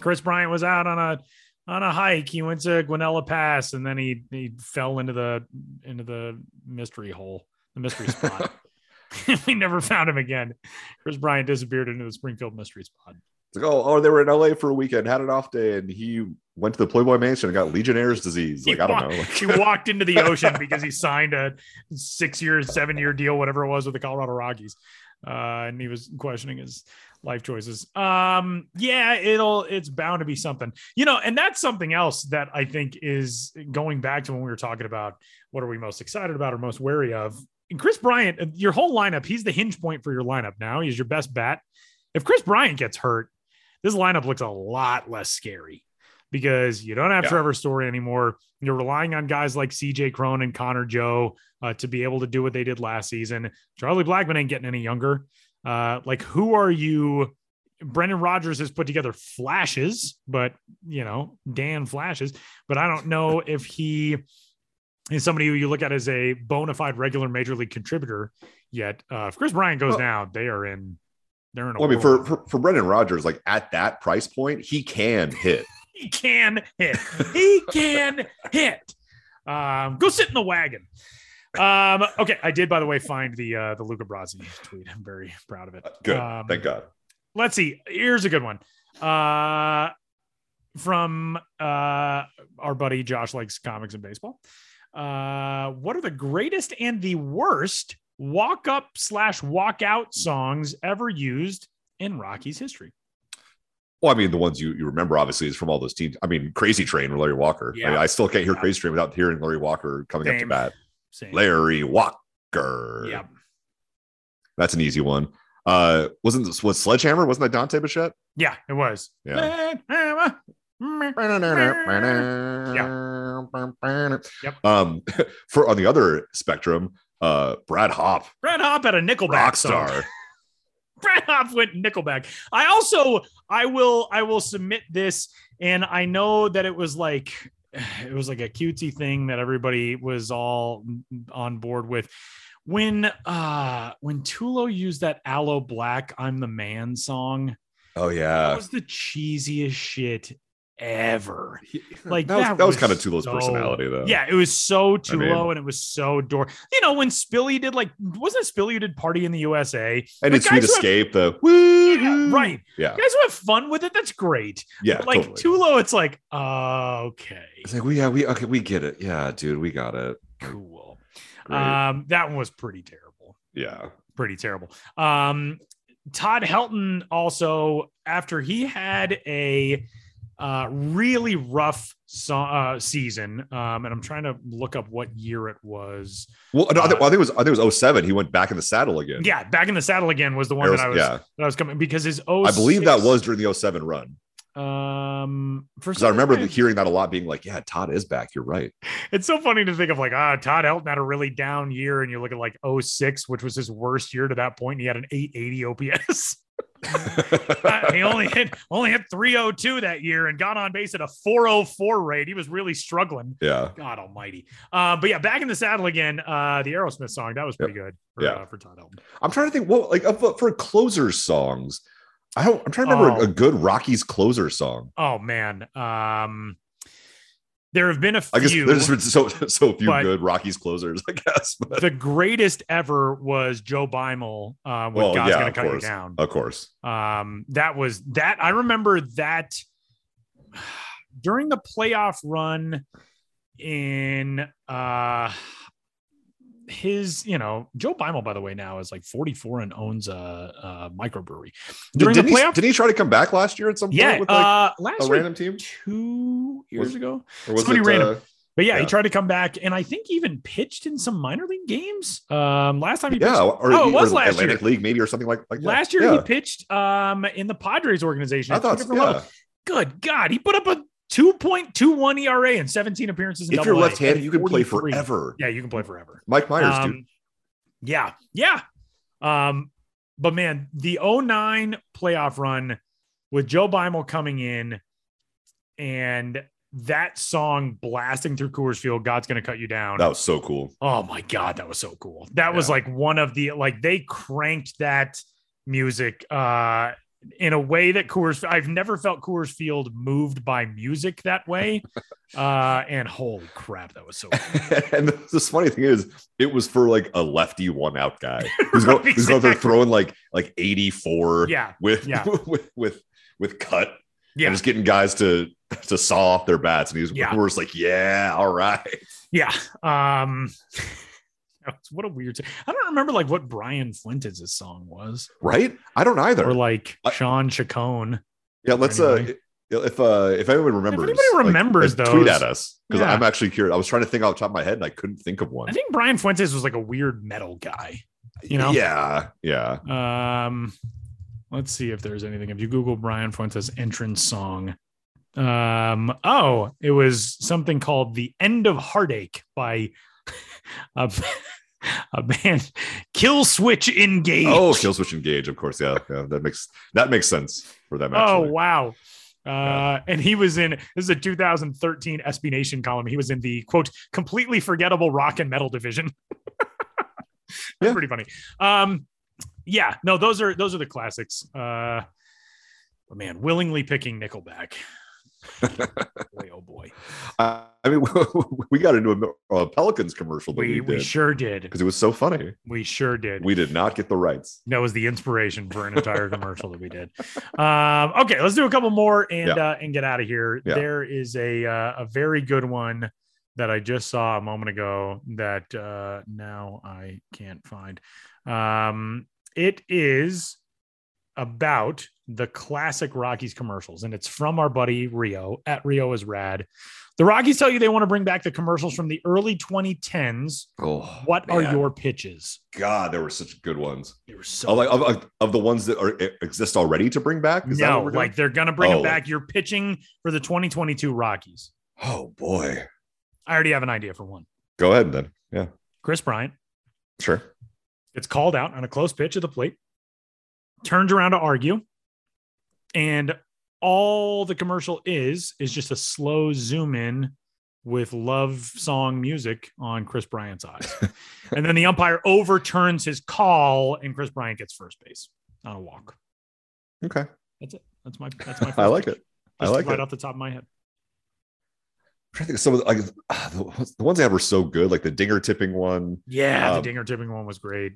Kris Bryant was out on a on a hike. He went to Guanella Pass, and then he he fell into the into the mystery hole, the mystery spot. we never found him again. Kris Bryant disappeared into the Springfield mystery spot. it's like, oh, oh, they were in LA for a weekend, had an off day, and he went to the Playboy Mansion and got Legionnaire's disease. Like, He I don't wa- know. Like, he walked into the ocean because he signed a six year, seven year deal, whatever it was, with the Colorado Rockies. Uh, and he was questioning his life choices. Um, yeah, it'll it's bound to be something, you know, and that's something else that I think is going back to when we were talking about what are we most excited about or most wary of. And Kris Bryant, uh, your whole lineup, he's the hinge point for your lineup now. He's your best bat. If Kris Bryant gets hurt, this lineup looks a lot less scary because you don't have Yeah. Trevor Story anymore. You're relying on guys like CJ Cron and Connor Joe uh, to be able to do what they did last season. Charlie Blackmon ain't getting any younger. Uh, like, who are you? Brendan Rodgers has put together flashes, but you know, Dan flashes, but I don't know if he is somebody who you look at as a bona fide regular major league contributor yet. Uh, if Kris Bryant goes Well- down, they are in. They're in. A well, I mean, for, for for Brendan Rodgers, like at that price point, he can hit. he can hit. He can hit. Um, go sit in the wagon. Um, okay, I did, by the way, find the uh, the Luca Brasi tweet. I'm very proud of it. Good, Um, thank God. let's see. Here's a good one. Uh, from uh, our buddy Josh likes comics and baseball. Uh, what are the greatest and the worst walk up slash walk out songs ever used in Rocky's history? Well, I mean, the ones you, you remember obviously is from all those teams. I mean, Crazy Train with Larry Walker. I, mean, Yeah. I still can't hear Crazy Train without hearing Larry Walker coming up to bat. Same. Larry Walker. Yep. That's an easy one. Uh, wasn't this was Sledgehammer? Wasn't that Dante Bichette? Yeah, it was. Yeah. Yep. Um, for on the other spectrum, uh, Brad Hawpe, Brad Hawpe had a Nickelback star. Brad Hawpe went Nickelback. I also I will I will submit this, and I know that it was like it was like a cutesy thing that everybody was all on board with. When uh when Tulo used that Aloe Blacc I'm the Man song, Oh yeah. that was the cheesiest shit ever. Like that was, that was was kind of Tulo's so- personality though. Yeah, it was so Tulo mean- and it was so door. You know, when Spilly did like wasn't it Spilly who did Party in the USA? and it's Sweet who have- Escape. The Yeah, right. yeah, Guys who have fun with it, that's great. yeah, But, like totally. Tulo, it's like, uh, okay, It's like we yeah we okay we get it. Yeah, dude, we got it. cool. Great. Um, that one was pretty terrible. yeah, Pretty terrible. Um, Todd Helton also, after he had a uh, really rough so- uh, season, um, and I'm trying to look up what year it was. well, no, I, think, Uh, I think it was I think it was 07. He went back in the saddle again. Yeah, back in the saddle again was the one that I was yeah. that I was coming because his oh I believe that was during the 07 run. Um, Because I remember reason, hearing that a lot, being like, "Yeah, Todd is back. You're right." it's so funny to think of like ah Todd Helton had a really down year, and you look at like 06, which was his worst year to that point. And he had an 880 OPS. Uh, he only hit only hit 302 that year and got on base at a 404 rate. He was really struggling. Yeah. God Almighty. Uh, but yeah, back in the saddle again. Uh, the Aerosmith song that was pretty good. For, Yeah. uh, for Todd Helton. I'm trying to think. What like for closers songs? I don't. I'm trying to remember Oh. a good Rockies closer song. Oh man. Um, there have been a I guess few. there's been so so few good Rockies closers. I guess. But, the greatest ever was Joe Beimel uh, with well, God's yeah, Gonna of Cut You course, Down. of course. Um, that was that. I remember that during the playoff run in uh his, you know, Joe Beimel, by the way, now is like 44 and owns a, a microbrewery. During did, the playoff, did he try to come back last year at some point? yeah, with like uh, last a year, random team. two years Was- ago, somebody it, random. uh, But yeah, he tried to come back, and I think even pitched in some minor league games. Um, last time he yeah, pitched, or, oh, it was last Atlantic year. League, maybe, or something like like that. Last year yeah. he pitched um in the Padres organization. I thought, yeah. levels. Good God, he put up a 2.21 ERA and 17 appearances. In If you're left-handed, you can play forever. Yeah, you can play forever. Mike Myers, dude. Um, Yeah, yeah. Um, but man, the 09 playoff run with Joe Beimel coming in and that song blasting through Coors Field, God's gonna cut you down. That was so cool. Oh my god, that was so cool. That was like one of the like they cranked that music uh in a way that Coors I've never felt Coors Field moved by music that way. uh and holy crap, that was so and the, the funny thing is, it was for like a lefty one out guy who's, Right, who's going there exactly. throwing like like 84 Yeah, with yeah. with with with cut Yeah. and just getting guys to to saw off their bats and he's Yeah. we're like yeah all right Yeah. Um what a weird I don't remember like what Brian Fuentes' song was. right I don't either Or like Shawn Chacon. yeah let's anyway. uh if uh if anyone remembers anybody like, remembers uh, tweet at us because Yeah. I'm actually curious I was trying to think off the top of my head and I couldn't think of one I think Brian Fuentes was like a weird metal guy. You know? yeah yeah Um, let's see if there's anything. If you Google Brian Fuentes entrance song, um, oh, it was something called "The End of Heartache" by a, a band, Killswitch Engage. oh killswitch engage of course yeah, yeah that makes that makes sense for them Oh wow. Uh, and he was in this is a 2013 SB Nation column. He was in the quote completely forgettable rock and metal division. That's Yeah. pretty funny. Um, yeah, no, those are those are the classics. Uh, but man, willingly picking Nickelback. Boy, oh boy, I I mean, we got into a, a Pelicans commercial that we we, we sure did. because it was so funny. We sure did. We did not get the rights. that was the inspiration for an entire commercial that we did. Um, okay, let's do a couple more and Yeah. uh, and get out of here. Yeah. There is a uh, a very good one that I just saw a moment ago that uh, now I can't find. Um, it is about the classic Rockies commercials, and it's from our buddy Rio at Rio is rad. The Rockies tell you they want to bring back the commercials from the early 2010s. Oh, What are your pitches? God, there were such good ones. They were so Of, like of, of, of the ones that are exist already to bring back. Is no, what we're doing? like they're gonna bring Oh, them back. You're pitching for the 2022 Rockies. oh boy, I already have an idea for one. go ahead then. Yeah, Kris Bryant sure. It's called out on a close pitch at the plate, turns around to argue, and all the commercial is is just a slow zoom in with love song music on Kris Bryant's eyes. and then the umpire overturns his call and Kris Bryant gets first base on a walk. Okay, That's it. That's my that's my I like pitch. it. I Just like right it. off the top of my head. I'm trying to think of some of the, like ah, the, ones- the they had were so good, like the dinger tipping one. Yeah, the Um, dinger tipping one was great.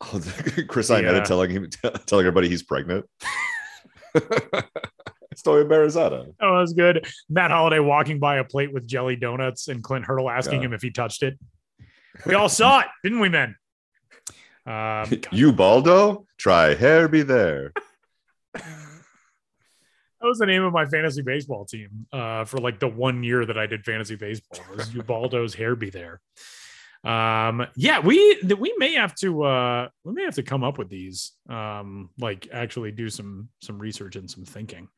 Oh, Chris Yeah. telling him telling everybody he's pregnant. Estoy embarazada. Oh, that was good. Matt Holliday walking by a plate with jelly donuts and Clint Hurdle asking Yeah. him if he touched it. We all saw it, didn't we, men? Um, Ubaldo, try hair be there. that was the name of my fantasy baseball team uh, for like the one year that I did fantasy baseball. Was Ubaldo's hair be there? Um, yeah, we we may have to uh, we may have to come up with these. Um, like actually do some some research and some thinking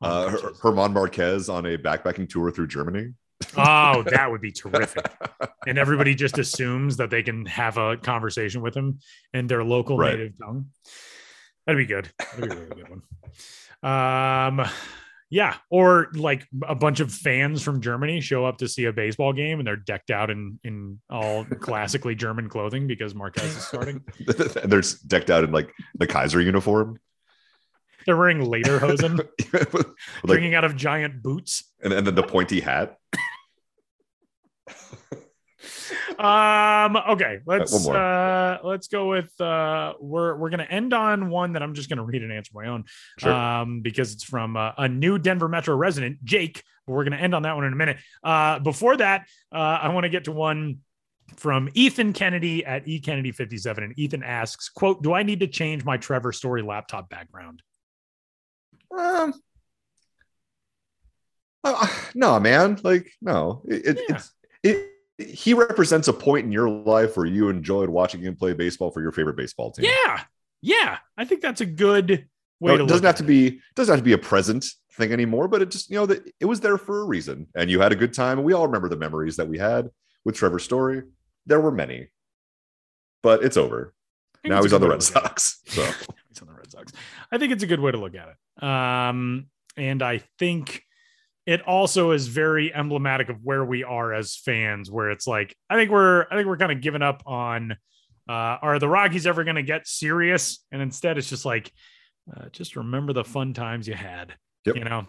Uh, Her- German Marquez on a backpacking tour through Germany. Oh, that would be terrific. and everybody just assumes that they can have a conversation with him in their local Right. native tongue. That'd be good. That'd be a really good one. Um, yeah, or like a bunch of fans from Germany show up to see a baseball game and they're decked out in in all classically German clothing because Marquez is starting. and they're decked out in like the Kaiser uniform, They're wearing lederhosen, like, drinking out of giant boots. and, and then the pointy hat. Um. Okay. Let's uh let's go with uh we're we're gonna end on one that I'm just gonna read and answer my own. Sure. Um, because it's from uh, a new Denver Metro resident, Jake. But we're gonna end on that one in a minute. Uh, before that, uh, I want to get to one from Ethan Kennedy at E Kennedy 57. And Ethan asks, quote, do I need to change my Trevor story laptop background? Um, uh, no, man. Like, no. It, it, it's it. He represents a point in your life where you enjoyed watching him play baseball for your favorite baseball team. Yeah. Yeah. I think that's a good way No, to it doesn't look have to be doesn't have to be a present thing anymore, but it just you know that it was there for a reason, and you had a good time, and we all remember the memories that we had with Trevor Story. There were many, but it's over. Now he's on the Red way to look at it. Sox. So He's on the Red Sox. I think it's a good way to look at it. Um, and I think it also is very emblematic of where we are as fans, where it's like, I think we're, I think we're kind of giving up on, uh, are the Rockies ever going to get serious? And instead it's just like, uh, just remember the fun times you had, Yep. you know,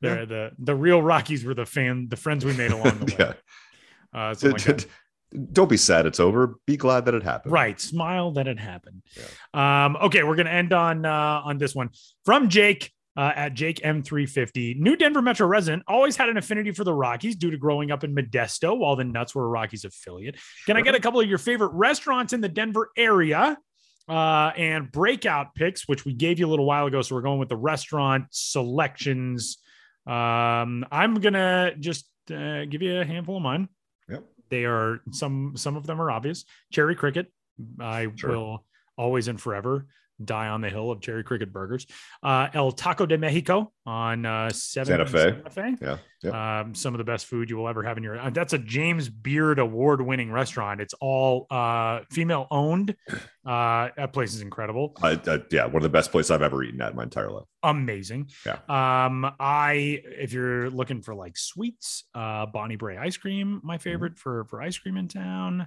the, the, the real Rockies were the fan, the friends we made along the way. yeah, Uh, something like don't be sad it's over. Be glad that it happened. Right. Smile that it happened. Um, okay, we're gonna end on uh on this one from Jake. Uh, at Jake M350, new Denver Metro resident, always had an affinity for the Rockies due to growing up in Modesto while the Nuts were a Rockies affiliate. Can I get a couple of your favorite restaurants in the Denver area? Uh, and breakout picks, which we gave you a little while ago. So we're going with the restaurant selections. Um, I'm gonna just uh, give you a handful of mine. Yep. They are some some of them are obvious. Cherry Cricket. I Sure. will always and forever die on the hill of Cherry Cricket burgers. Uh, El Taco de Mexico on uh, seven Santa Fe. Santa Fe. Yeah. yeah. Um, some of the best food you will ever have in your. Uh, that's a James Beard award winning restaurant. It's all uh, female owned. Uh, that place is incredible. I, I, yeah, one of the best places I've ever eaten at in my entire life. Amazing. Yeah. Um, I if you're looking for like sweets, uh, Bonnie Brae ice cream, my favorite for for ice cream in town.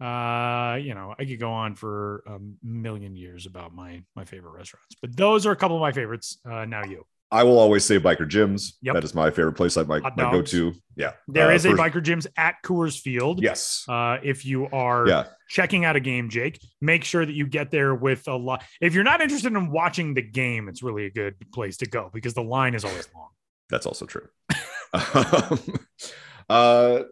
Uh, you know, I could go on for a million years about my my favorite restaurants, but those are a couple of my favorites. Uh, now you. I will always say Biker Jim's. Yep. That is my favorite place. I might, might go to. Yeah. There Uh, is a first- biker jim's at Coors Field. Yes. Uh, if you are Yeah. checking out a game, Jake, make sure that you get there with a lot. If you're not interested in watching the game, it's really a good place to go because the line is always long. That's also true. um, uh,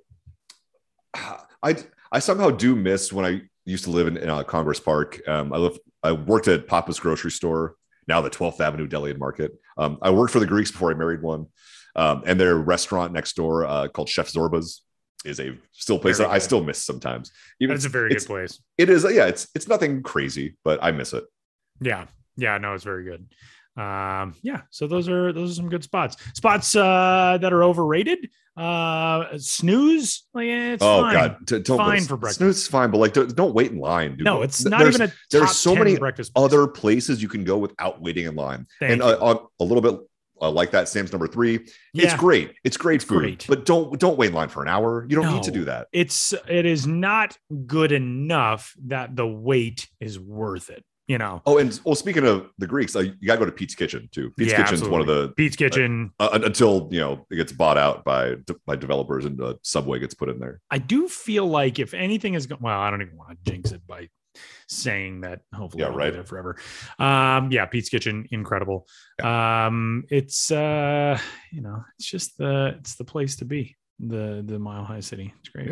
I I somehow do miss when I used to live in, in uh, Congress Park. Um, I lived, I worked at Papa's grocery store, now the 12th Avenue Deli and Market. Um, I worked for the Greeks before I married one, um, and their restaurant next door uh, called Chef Zorba's is a still place that I still miss sometimes. Even it's a very good place. It is, yeah. It's it's nothing crazy, but I miss it. Yeah. Yeah. No, it's very good. Um, yeah. So those are those are some good spots. Spots uh that are overrated. Uh snooze. Like eh, it's oh fine. god, D- don't fine for breakfast. Snooze is fine, but like don't, don't wait in line. dude. No, it's not there's- even a There's so 10 many breakfast other places you can go without waiting in line, Thank and uh, a little bit uh, like that. Sam's number three. It's great. It's great food, great. but don't don't wait in line for an hour. You don't need to do that. It's it is not good enough that the wait is worth it. You know. Oh, and well, speaking of the Greeks, uh, you gotta go to Pete's Kitchen too. Pete's Yeah, Kitchen's one of the Pete's Kitchen. uh, uh, until you know it gets bought out by by developers and uh, Subway gets put in there. I do feel like if anything is go- well, I don't even want to jinx it by saying that. Hopefully, Yeah, I'll right. it forever. Um, yeah, Pete's Kitchen, incredible. Um, it's uh, you know, it's just the it's the place to be. The the Mile High City. It's great.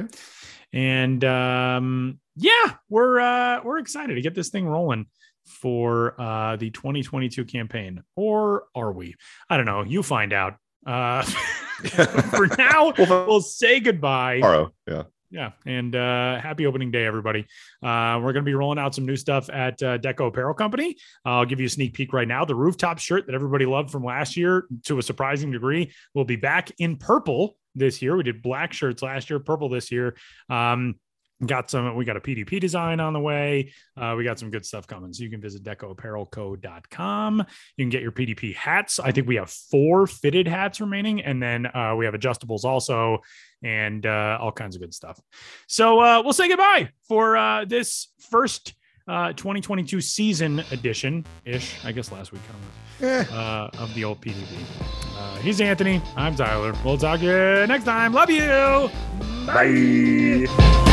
And um, yeah, we're uh we're excited to get this thing rolling for uh the 2022 campaign, or are we? I don't know. You find out. Uh, for now, we'll say goodbye. Tomorrow, yeah. Yeah, and uh, happy opening day, everybody. Uh, we're going to be rolling out some new stuff at uh, Deco Apparel Company. I'll give you a sneak peek right now. The rooftop shirt that everybody loved from last year, to a surprising degree, will be back in purple this year. We did black shirts last year, purple this year. Um, got some we got a pdp design on the way. Uh, we got some good stuff coming. So you can visit decoapparelco.com you can get your pdp hats. I think we have four fitted hats remaining and then uh, we have adjustables also and uh, all kinds of good stuff. So uh, we'll say goodbye for uh, this first uh, 2022 season edition ish i guess last week kind of, uh, of the old pdp uh, he's anthony. I'm tyler. We'll talk to you next time. Love you. Bye.